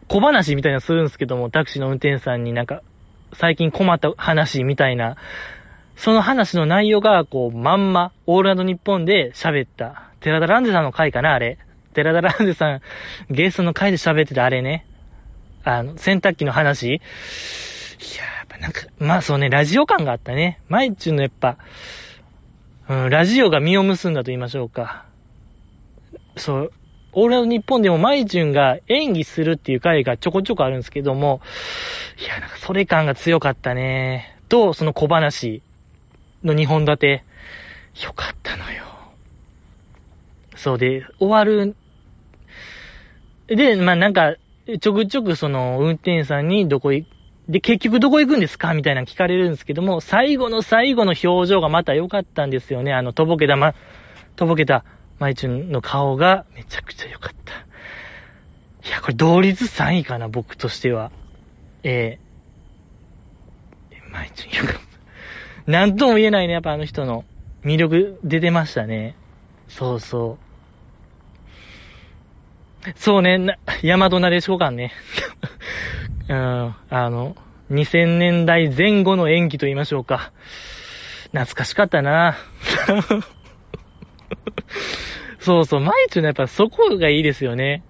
小話みたいなするんですけども、タクシーの運転手さんになんか、最近困った話みたいな、その話の内容が、こう、まんま、オールナイトニッポンで喋った。寺田ランジさんの回かな、あれ。寺田ランジさん、ゲストの回で喋ってたあれね。あの、洗濯機の話。いややっぱなんか、まあそうね、ラジオ感があったね。マイチュのやっぱ、うん、ラジオが実を結んだと言いましょうか。そう、オールナイトニッポンでもマイチュンが演技するっていう回がちょこちょこあるんですけども、いや、なんかそれ感が強かったね。と、その小話の2本立て。よかったのよ。そうで、終わる。で、まあなんか、ちょくちょくその運転手さんにどこ行く、で、結局どこ行くんですか？みたいなの聞かれるんですけども、最後の最後の表情がまた良かったんですよね。あの、とぼけたま、とぼけた、マイチュンの顔がめちゃくちゃ良かった。いや、これ同率3位かな、僕としては。えー、マイチュンよかった。なんとも言えないね、やっぱあの人の魅力出てましたね。そうそう。そうね、な、大和なでしょうかね。うん、あの、2000年代前後の演技と言いましょうか。懐かしかったな そうそう、マイチュのやっぱそこがいいですよね。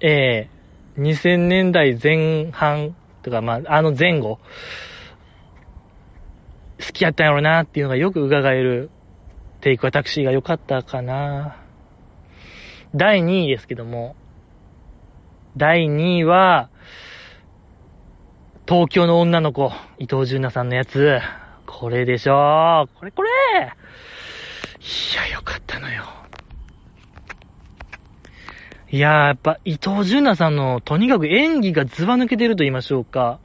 ええー、2000年代前半とか、まあ、あの前後、好きやったんやろなっていうのがよく伺える、テイクはタクシーが良かったかな。第2位ですけども、第2位は、東京の女の子、伊藤純奈さんのやつ。これでしょ？これこれいや、よかったのよ。いやー、やっぱ伊藤純奈さんのとにかく演技がズバ抜けてると言いましょうか。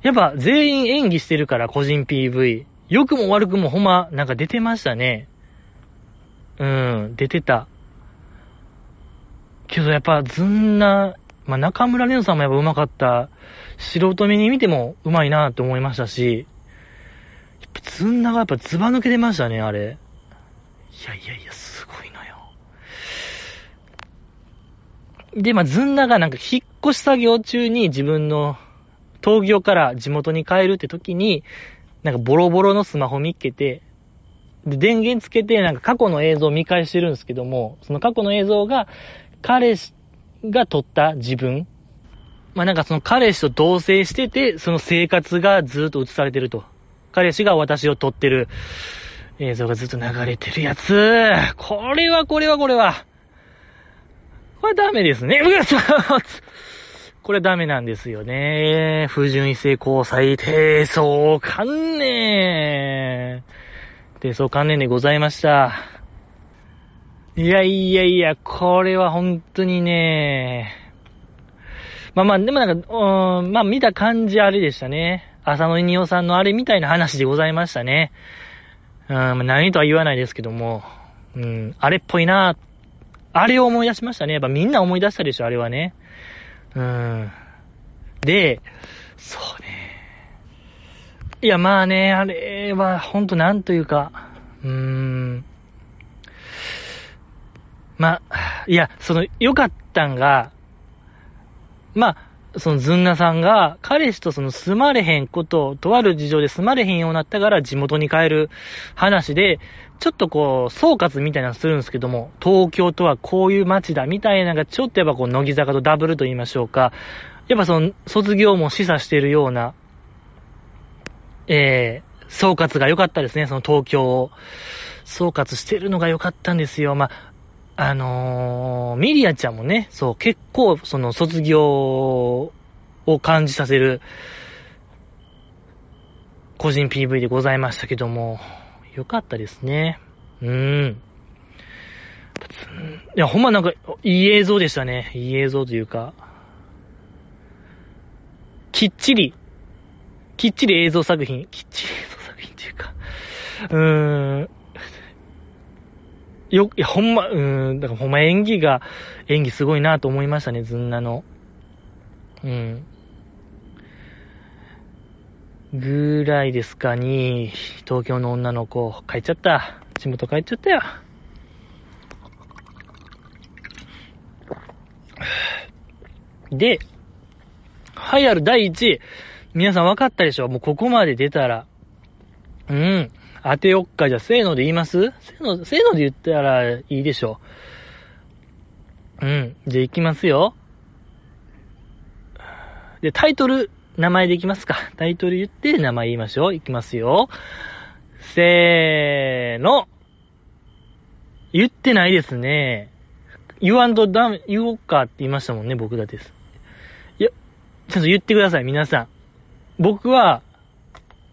やっぱ全員演技してるから個人 PV。良くも悪くもほんまなんか出てましたね。うん、出てた。けどやっぱずんな、まあ、中村玲奈さんもやっぱ上手かった。素人目に見ても上手いなって思いましたし、やっぱずんながやっぱズバ抜けてましたね、あれ。いやいやいや、すごいのよ。で、まあ、ずんながなんか引っ越し作業中に自分の東京から地元に帰るって時に、なんかボロボロのスマホ見っけて、で、電源つけてなんか過去の映像を見返してるんですけども、その過去の映像が彼氏が撮った自分。まあ、なんかその彼氏と同棲してて、その生活がずっと映されてると。彼氏が私を撮ってる映像がずっと流れてるやつ。これはこれはこれは。これダメですね。う わこれダメなんですよね。不純異性交際低層観念。低層観念でございました。いやいやいや、これは本当にね。まあまあ、でもなんか、うん、まあ見た感じあれでしたね。浅野稲夫さんのあれみたいな話でございましたね。うん、まあ何とは言わないですけども、うん、あれっぽいなあれを思い出しましたね。やっぱみんな思い出したでしょ、あれはね。うん。で、そうね。いや、まあね、あれは、ほんとなんというか、うーん。まあ、いや、その、良かったんが、まあ、そのズンナさんが、彼氏とその住まれへんこと、とある事情で住まれへんようになったから地元に帰る話で、ちょっとこう、総括みたいなのするんですけども、東京とはこういう街だみたいなのがちょっとやっぱこう、乃木坂とダブルと言いましょうか。やっぱその、卒業も示唆しているような、えー、総括が良かったですね、その東京を。総括してるのが良かったんですよ。まあ、あのー、ミリアちゃんもね、そう、結構、その卒業を感じさせる、個人 PV でございましたけども、よかったですね。うーん。いや、ほんまなんか、いい映像でしたね。いい映像というか、きっちり、きっちり映像作品、きっちり映像作品っていうか、うーん、よ、いや、ほんま、うーん、だからほんま演技が、演技すごいなと思いましたね、ずんなの。うん。ぐらいですかに、東京の女の子、帰っちゃった。地元帰っちゃったよ。で、はいある第1位。皆さん分かったでしょ？もうここまで出たら。うん。当てよっか。じゃあ、せーので言います？せーの、せーので言ったらいいでしょう。うん。じゃあ行きますよ。で、タイトル、名前でいきますか。タイトル言って名前言いましょう。いきますよ。せーの。言ってないですね。言わんとダメ、言おうかって言いましたもんね、僕だです。いや、ちゃんと言ってください、皆さん。僕は、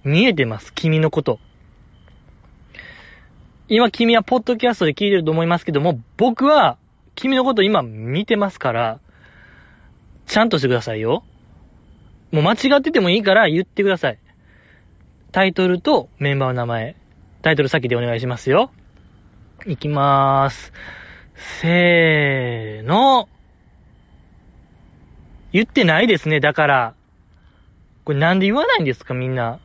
見えてます、君のこと。今君はポッドキャストで聞いてると思いますけども、僕は君のこと今見てますから、ちゃんとしてくださいよ。もう間違っててもいいから言ってください。タイトルとメンバーの名前。タイトル先でお願いしますよ。いきまーす。せーの。言ってないですね、だから。これなんで言わないんですか、みんな。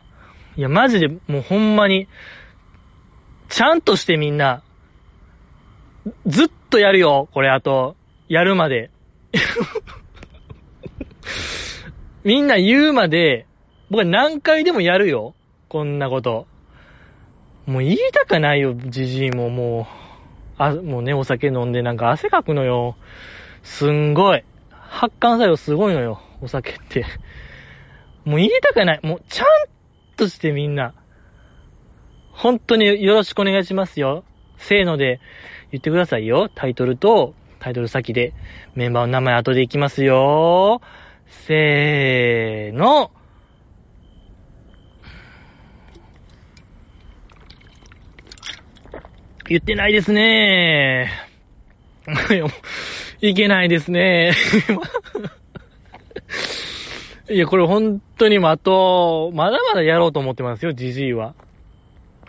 いや、マジで、もうほんまに、ちゃんとしてみんな、ずっとやるよ、これあと、やるまで。みんな言うまで、僕は何回でもやるよ。こんなこと。もう言いたかないよ、じじいももう。あ、もうね、お酒飲んでなんか汗かくのよ。すんごい。発汗作用すごいのよ、お酒って。もう言いたくない。もうちゃんとしてみんな。本当によろしくお願いしますよ。せーので言ってくださいよ。タイトルと、タイトル先でメンバーの名前後でいきますよ。せーの。言ってないですね いけないですね いや、これ本当にもあと、まだまだやろうと思ってますよ、じじいは。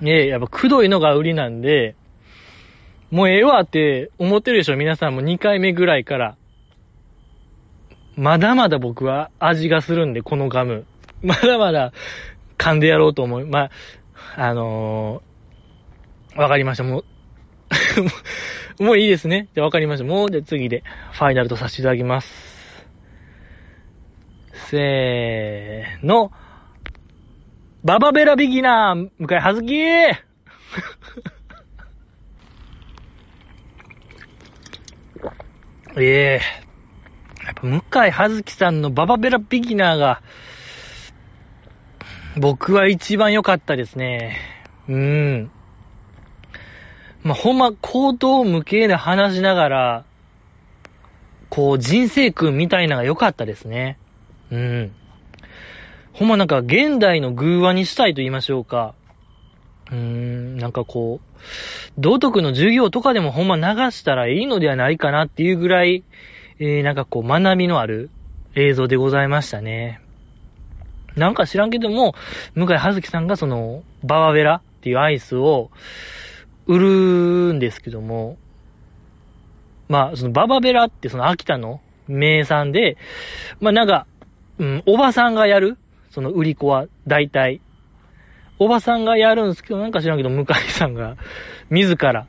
ねやっぱくどいのが売りなんで、もうええわって思ってるでしょ皆さんも2回目ぐらいから。まだまだ僕は味がするんで、このガム。まだまだ噛んでやろうと思う。まあ、あのー、わかりました。もう もういいですね。じゃわかりました。もう、じゃ次で、ファイナルとさせていただきます。せーの。ババベラビギナー、向井はずき ええやっぱ向井はずきさんのババベラビギナーが、僕は一番良かったですね。うん。まあ、ほんま、行動無形で話しながら、こう、人生訓みたいなのが良かったですね。うん。ほんまなんか現代の偶話にしたいと言いましょうか。うーん、なんかこう、道徳の授業とかでもほんま流したらいいのではないかなっていうぐらい、えー、なんかこう学びのある映像でございましたね。なんか知らんけども、向井葉月さんがその、ババベラっていうアイスを売るんですけども、まあ、そのババベラってその秋田の名産で、まあなんか、うん、おばさんがやるその売り子は、大体。おばさんがやるんですけど、なんか知らんけど、向井さんが、自ら、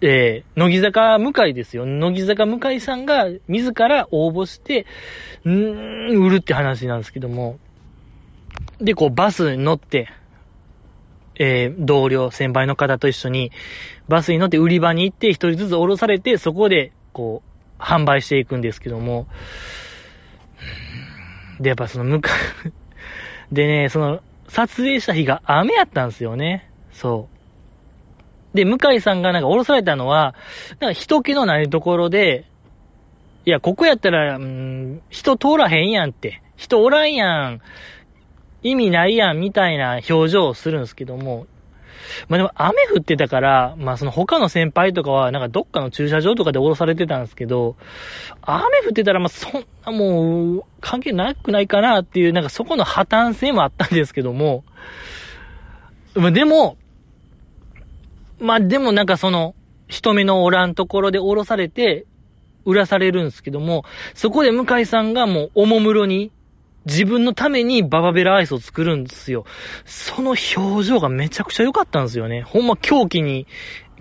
えー、乃木坂向井ですよ。乃木坂向井さんが自ら応募して、んー、売るって話なんですけども。で、こう、バスに乗って、えー、同僚、先輩の方と一緒に、バスに乗って売り場に行って、一人ずつ降ろされて、そこで、こう、販売していくんですけども。で、やっぱその、向かでね、その、撮影した日が雨やったんですよね。そう。で、向井さんがなんか降ろされたのは、なんか人気のないところで、いや、ここやったら、うん、人通らへんやんって。人おらんやん。意味ないやん、みたいな表情をするんですけども、まあでも雨降ってたから、まあその他の先輩とかはなんかどっかの駐車場とかで降ろされてたんですけど、雨降ってたらまあそんなもう関係なくないかなっていう、なんかそこの破綻性もあったんですけども、まあでも、まあでもなんかその人目のおらんところで降ろされて、売らされるんですけども、そこで向井さんがもうおもむろに自分のためにババベラアイスを作るんですよ。その表情がめちゃくちゃ良かったんですよね。ほんま狂気に、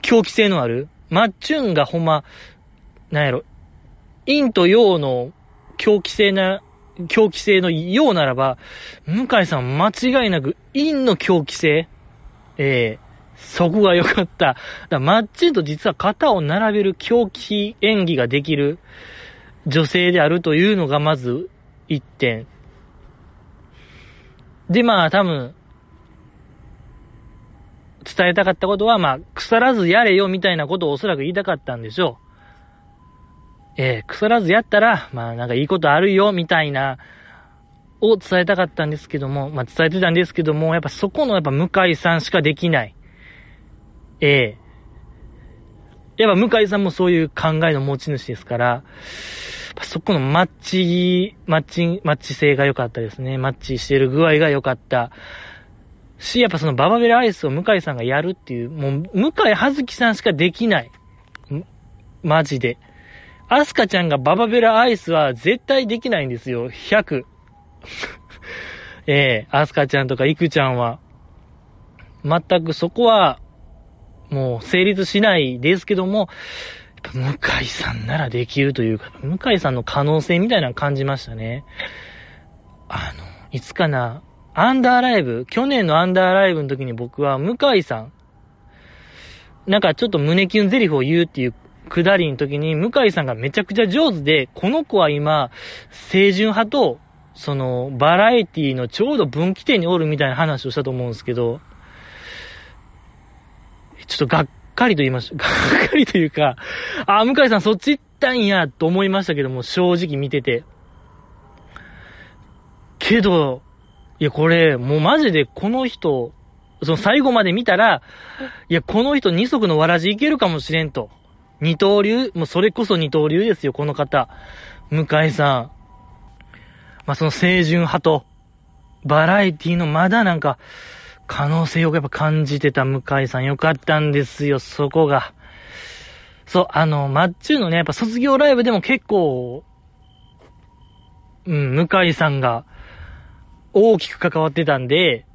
狂気性のある。マッチュンがほんま、なんやろ、陰と陽の狂気性な、狂気性の陽ならば、向井さん間違いなく陰の狂気性ええ、そこが良かった。だマッチュンと実は肩を並べる狂気演技ができる女性であるというのがまず一点。で、まあ多分、伝えたかったことは、まあ、腐らずやれよみたいなことをおそらく言いたかったんでしょう。えー、腐らずやったら、まあなんかいいことあるよみたいな、を伝えたかったんですけども、まあ伝えてたんですけども、やっぱそこのやっぱ向井さんしかできない。ええー、やっぱ向井さんもそういう考えの持ち主ですから、そこのマッチ、マッチ、マッチ性が良かったですね。マッチしてる具合が良かった。し、やっぱそのババベラアイスを向井さんがやるっていう、もう、向井葉月さんしかできない。マジで。アスカちゃんがババベラアイスは絶対できないんですよ。100。ええー、アスカちゃんとかイクちゃんは。全くそこは、もう成立しないですけども、向井さんならできるというか、向井さんの可能性みたいなの感じましたね。あの、いつかな、アンダーライブ、去年のアンダーライブの時に僕は向井さん、なんかちょっと胸キュンゼリフを言うっていうくだりの時に、向井さんがめちゃくちゃ上手で、この子は今、清純派と、その、バラエティのちょうど分岐点におるみたいな話をしたと思うんですけど、ちょっとがっかりと言いました。がっかりというか、あ、向井さんそっち行ったんや、と思いましたけども、正直見てて。けど、いや、これ、もうマジでこの人、その最後まで見たら、いや、この人二足のわらじいけるかもしれんと。二刀流、もうそれこそ二刀流ですよ、この方。向井さん。まあ、その清純派と、バラエティのまだなんか、可能性をやっぱ感じてた向井さんよかったんですよ、そこが。そう、あの、マッチューのね、やっぱ卒業ライブでも結構、うん、向井さんが大きく関わってたんで、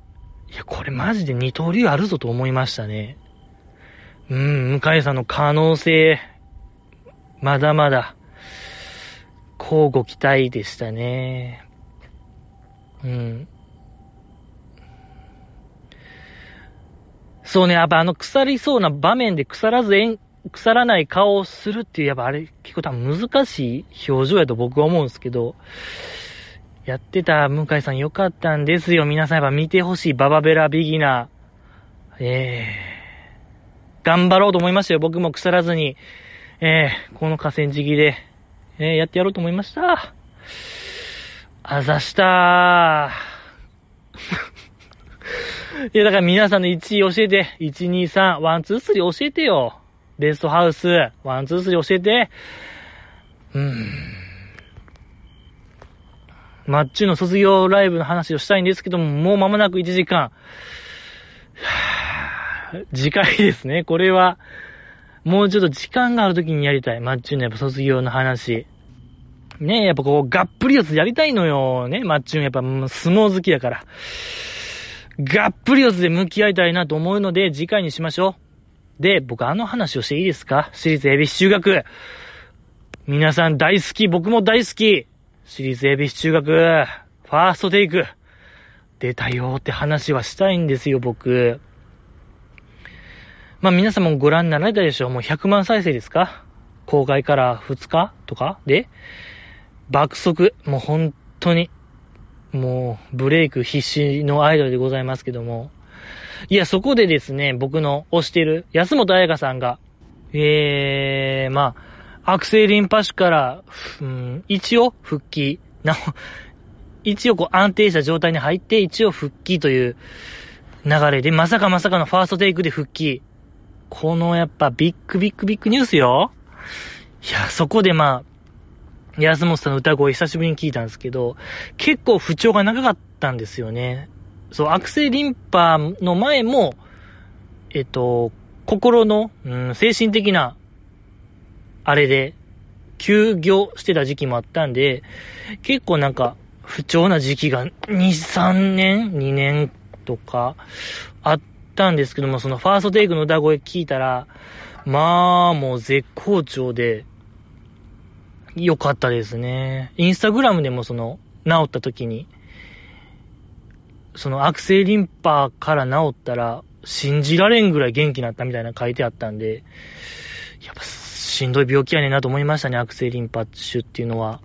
いや、これマジで二刀流あるぞと思いましたね。うん、向井さんの可能性、まだまだ、交互期待でしたね。うん。そうね、やっぱあの腐りそうな場面で腐らずえん、腐らない顔をするっていう、やっぱあれ結構多分難しい表情やと僕は思うんですけど、やってた向井さんよかったんですよ。皆さんやっぱ見てほしいババベラビギナー。えー、頑張ろうと思いましたよ。僕も腐らずに、えー、この河川敷で、えー、やってやろうと思いました。あざしたー。いや、だから皆さんの1位教えて。1、2、3、1、2、3教えてよ。レストハウス、1、2、3教えて。うーん。マッチュの卒業ライブの話をしたいんですけども、もう間もなく1時間。次回ですね。これは、もうちょっと時間がある時にやりたい。マッチュのやっぱ卒業の話。ねえ、やっぱこう、がっぷり四つやりたいのよ。ね、マッチュンやっぱ相撲好きだから。がっぷり四つで向き合いたいなと思うので、次回にしましょう。で、僕あの話をしていいですか？私立恵比寿中学。皆さん大好き、僕も大好き。私立恵比寿中学、ファーストテイク。出たよって話はしたいんですよ、僕。まあ皆さんもご覧になられたでしょう。もう100万再生ですか？公開から2日とかで、爆速。もう本当に、もうブレイク必死のアイドルでございますけども。いや、そこでですね、僕の推してる安本彩香さんが、えー、まあ、悪性リンパ腫から、うん、一応復帰、な一応こう安定した状態に入って、一応復帰という流れで、まさかまさかのファーストテイクで復帰。このやっぱビッグビッグビッグニュースよ。いや、そこでまあ、安本さんの歌声久しぶりに聞いたんですけど、結構不調が長かったんですよね。そう、悪性リンパの前も、えっと、心の、うん、精神的な、あれで、休業してた時期もあったんで、結構なんか、不調な時期が2、3年 ?2 年とか、あったんですけども、そのファーストテイクの歌声聞いたら、まあ、もう絶好調で、良かったですね。インスタグラムでもその、治った時に、その悪性リンパから治ったら、信じられんぐらい元気になったみたいな書いてあったんで、やっぱしんどい病気やねんなと思いましたね、悪性リンパ腫っていうのは。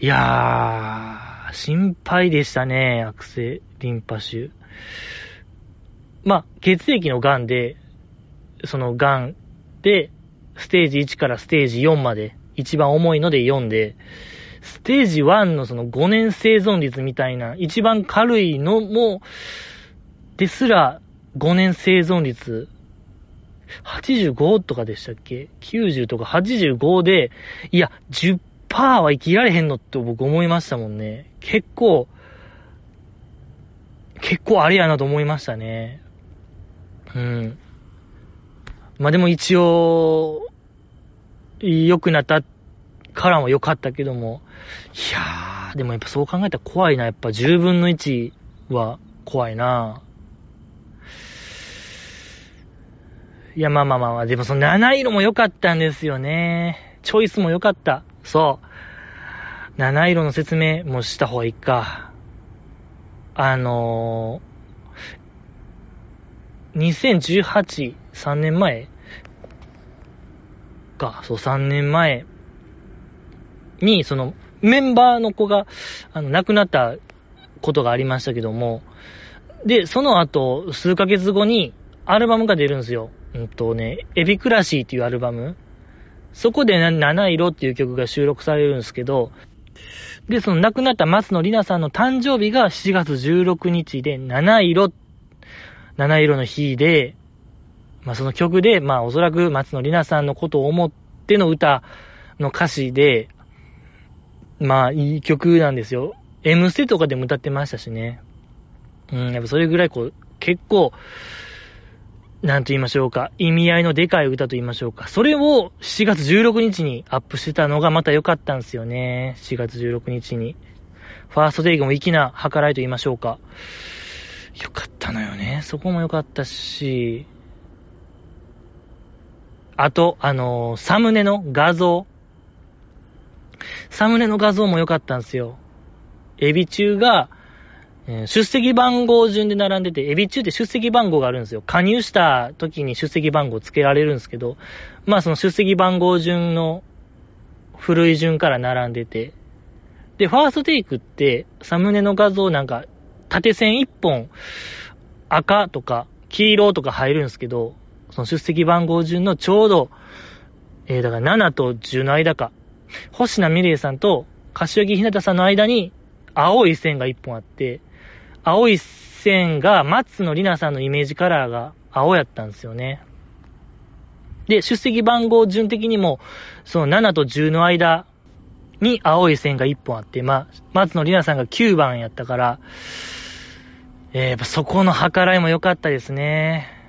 いやー、心配でしたね、悪性リンパ腫。まあ、血液の癌で、その癌で、ステージ1からステージ4まで、一番重いので4で、ステージ1のその5年生存率みたいな、一番軽いのも、ですら5年生存率、85とかでしたっけ ?90 とか85で、いや、10%は生きられへんのって僕思いましたもんね。結構、結構あれやなと思いましたね。うん。まあでも一応、良くなったからも良かったけども、いやー、でもやっぱそう考えたら怖いな。やっぱ10分の1は怖いな。いや、まあまあまあまあ、でもその七色も良かったんですよね。チョイスも良かった。そう。七色の説明もした方がいいか。あのー、2018、3年前か、そう、3年前に、その、メンバーの子が、あの、亡くなったことがありましたけども、で、その後、数ヶ月後に、アルバムが出るんですよ。うんとね、エビクラシーっていうアルバム。そこで、七色っていう曲が収録されるんですけど、で、その亡くなった松野里奈さんの誕生日が7月16日で、七色、七色の日で、まあその曲で、まあおそらく松野里奈さんのことを思っての歌の歌詞で、まあ、いい曲なんですよ。M ステとかでも歌ってましたしね。うん、やっぱそれぐらいこう、結構、なんと言いましょうか、意味合いのでかい歌と言いましょうか。それを7月16日にアップしてたのがまた良かったんですよね。7月16日に。ファーストデイも粋な計らいと言いましょうか。よかったのよね。そこも良かったし、あと、あのー、サムネの画像。サムネの画像も良かったんですよ。エビ中が、出席番号順で並んでて、エビ中って出席番号があるんですよ。加入した時に出席番号つけられるんですけど、まあその出席番号順の古い順から並んでて、で、ファーストテイクって、サムネの画像なんか、縦線1本、赤とか黄色とか入るんですけど、その出席番号順のちょうど、えー、だから7と10の間か、星名美玲さんと柏木ひなたさんの間に青い線が一本あって、青い線が松野里奈さんのイメージカラーが青やったんですよね。で、出席番号順的にも、その7と10の間に青い線が一本あって、まあ、松野里奈さんが9番やったから、えー、やっぱそこの計らいも良かったですね。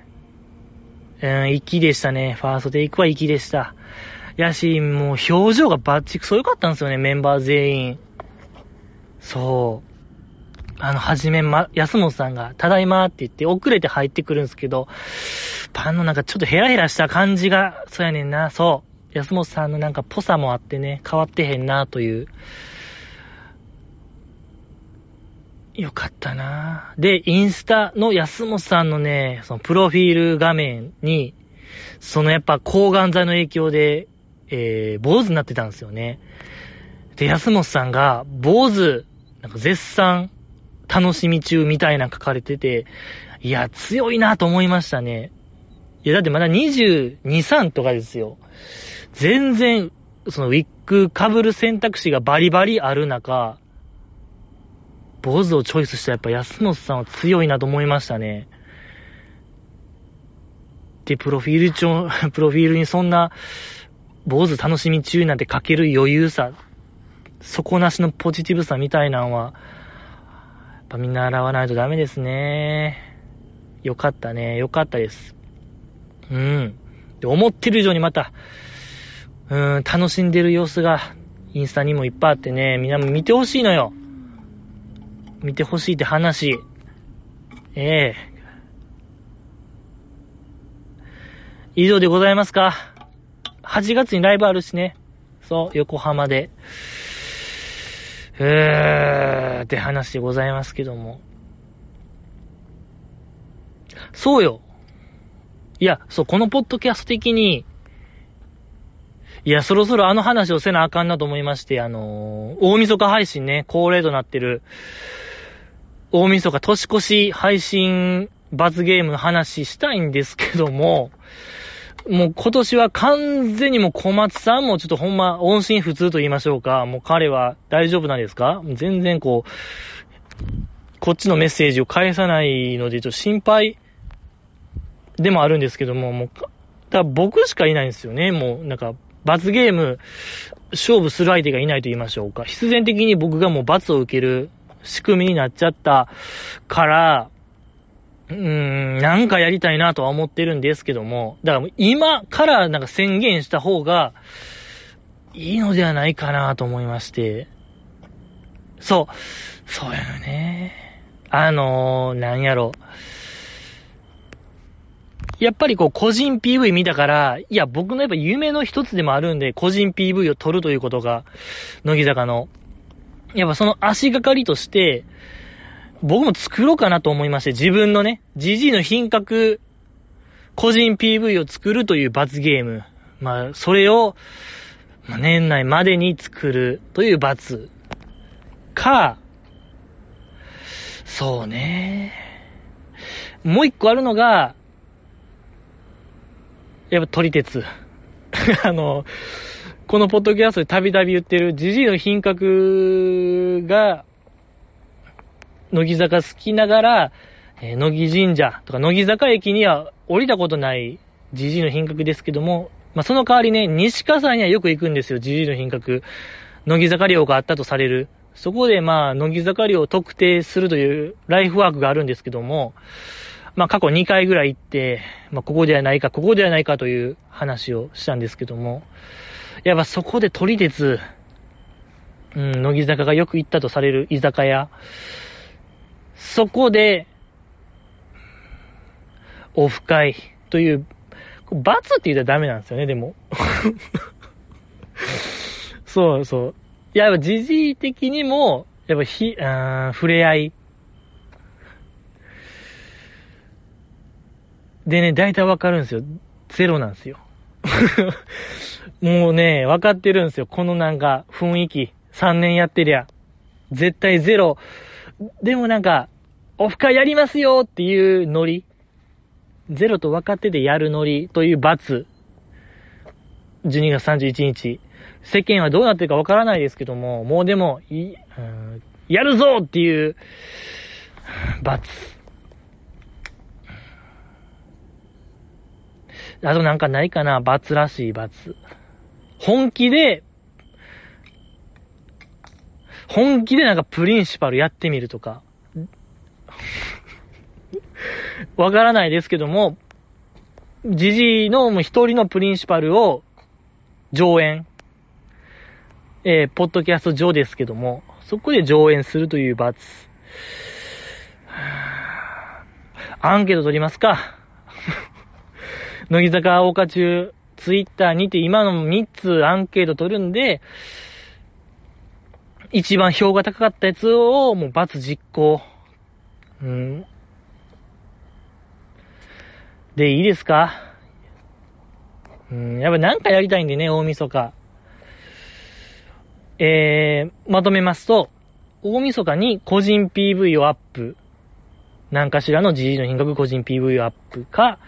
うん、粋でしたね。ファーストテイクは粋でした。やし、もう表情がバッチクソ良かったんですよね、メンバー全員。そうあの、はじめま、安本さんが、ただいまって言って遅れて入ってくるんですけど、パンのなんかちょっとヘラヘラした感じが、そうやねんな、そう。安本さんのなんかぽさもあってね、変わってへんな、という。よかったなで、インスタの安本さんのね、そのプロフィール画面に、そのやっぱ抗がん剤の影響で、えー、坊主になってたんですよね。で、安本さんが、坊主、なんか絶賛、楽しみ中みたいな書かれてて、いや、強いなと思いましたね。いや、だってまだ22、3とかですよ。全然、そのウィッグ被る選択肢がバリバリある中、坊主をチョイスしたやっぱ安本さんは強いなと思いましたね。で、プロフィール帳、プロフィールにそんな、坊主楽しみ中なんて書ける余裕さ、底なしのポジティブさみたいなんは、やっぱみんな洗わないとダメですね。よかったね。よかったです。うん。で、思ってる以上にまた、うん、楽しんでる様子が、インスタにもいっぱいあってね、みんなも見てほしいのよ。見てほしいって話。ええ以上でございますか。8月にライブあるしね。そう、横浜で。えーって話でございますけども。そうよ。いや、そう、このポッドキャスト的に、いや、そろそろあの話をせなあかんなと思いまして、あのー、大晦日配信ね、恒例となってる、大晦日年越し配信罰ゲームの話したいんですけども、もう今年は完全にもう小松さんもちょっとほんま音信不通と言いましょうか。もう彼は大丈夫なんですか？全然こう、こっちのメッセージを返さないのでちょっと心配でもあるんですけども、もう、だ僕しかいないんですよね。もうなんか罰ゲーム勝負する相手がいないと言いましょうか。必然的に僕がもう罰を受ける仕組みになっちゃったから、うーん、なんかやりたいなとは思ってるんですけども、だから今からなんか宣言した方がいいのではないかなと思いまして。そう。そうやのね。あのー、なんやろ。やっぱりこう個人 PV 見たから、いや僕のやっぱ夢の一つでもあるんで、個人 PV を撮るということが、乃木坂の。やっぱその足がかりとして、僕も作ろうかなと思いまして、自分のね、GG の品格、個人 PV を作るという罰ゲーム。まあ、それを、まあ、年内までに作るという罰。か、そうね。もう一個あるのが、やっぱ撮り鉄。あの、このポッドキャストでたびたび言ってる、じじいの品格が、乃木坂好きながら、えー、乃木神社とか乃木坂駅には降りたことないじじいの品格ですけども、まあ、その代わりね、西葛西にはよく行くんですよ、じじいの品格。乃木坂寮があったとされる。そこでまあ、乃木坂寮を特定するというライフワークがあるんですけども、まあ過去2回ぐらい行って、まあここではないか、ここではないかという話をしたんですけども、やっぱそこで撮り鉄、うん、乃木坂がよく行ったとされる居酒屋、そこで、オフ会という、罰って言ったらダメなんですよね、でも。そうそう。いや、時事的にも、やっぱひ、あ触れ合い。でね、大体わかるんですよ。ゼロなんですよ。もうね、分かってるんですよ。このなんか、雰囲気。3年やってりゃ。絶対ゼロ。でもなんか、オフ会やりますよっていうノリ。ゼロと分かっててやるノリという罰。12月31日。世間はどうなってるか分からないですけども、もうでも、い、やるぞっていう、罰。あとなんかないかな罰らしい罰。本気で、本気でなんかプリンシパルやってみるとか。わからないですけども、ジジイの一人のプリンシパルを上演。えー、ポッドキャスト上ですけども、そこで上演するという罰。アンケート取りますか。乃木坂大花中、ツイッターにて今の3つアンケート取るんで、一番票が高かったやつをもう罰実行。うん。で、いいですか？うん、やっぱなんかやりたいんでね、大晦日。えー、まとめますと、大晦日に個人 PV をアップ。何かしらの GG の品格個人 PV をアップか、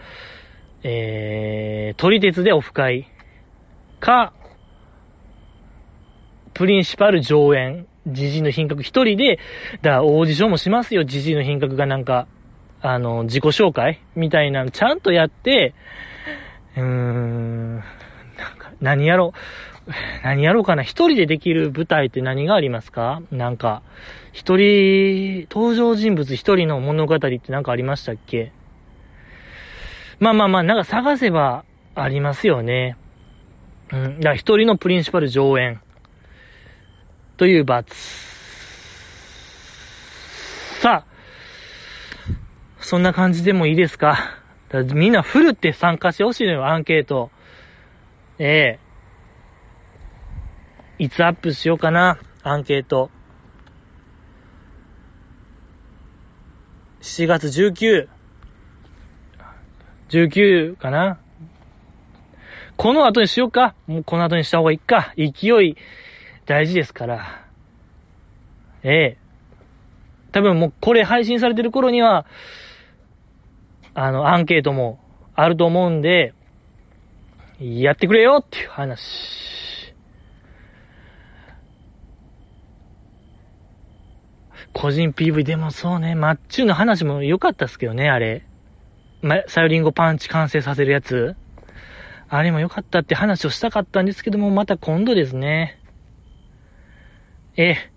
えー、撮り鉄でオフ会か、プリンシパル上演、ジジイの品格一人で、だからオーディションもしますよ、ジジイの品格がなんか、あの、自己紹介みたいなのちゃんとやって、うーん、なんか、何やろう、何やろうかな。一人でできる舞台って何がありますか？なんか、一人、登場人物一人の物語って何かありましたっけ？まあまあまあ、なんか探せばありますよね。うん。だから一人のプリンシパル上演。という罰。さあ、そんな感じでもいいですか？みんなフルって参加してほしいのよ、アンケート。ええいつアップしようかな、アンケート。7月19。19かなこの後にしようか。もうこの後にした方がいいか。勢い大事ですから。ええ。多分もうこれ配信されてる頃には、あの、アンケートもあると思うんで、やってくれよっていう話。個人 PV でもそうね、マッチューの話も良かったっすけどね、あれ。ま、サヨリンゴパンチ完成させるやつ？あれも良かったって話をしたかったんですけども、また今度ですね。ええ。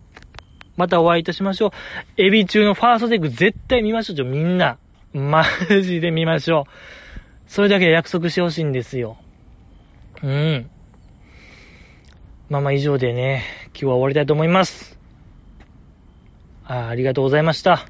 またお会いいたしましょう。エビ中のファーストテイク絶対見ましょう。ちょみんな。マジで見ましょう。それだけ約束してほしいんですよ。うん。まあまあ以上でね、今日は終わりたいと思います。あありがとうございました。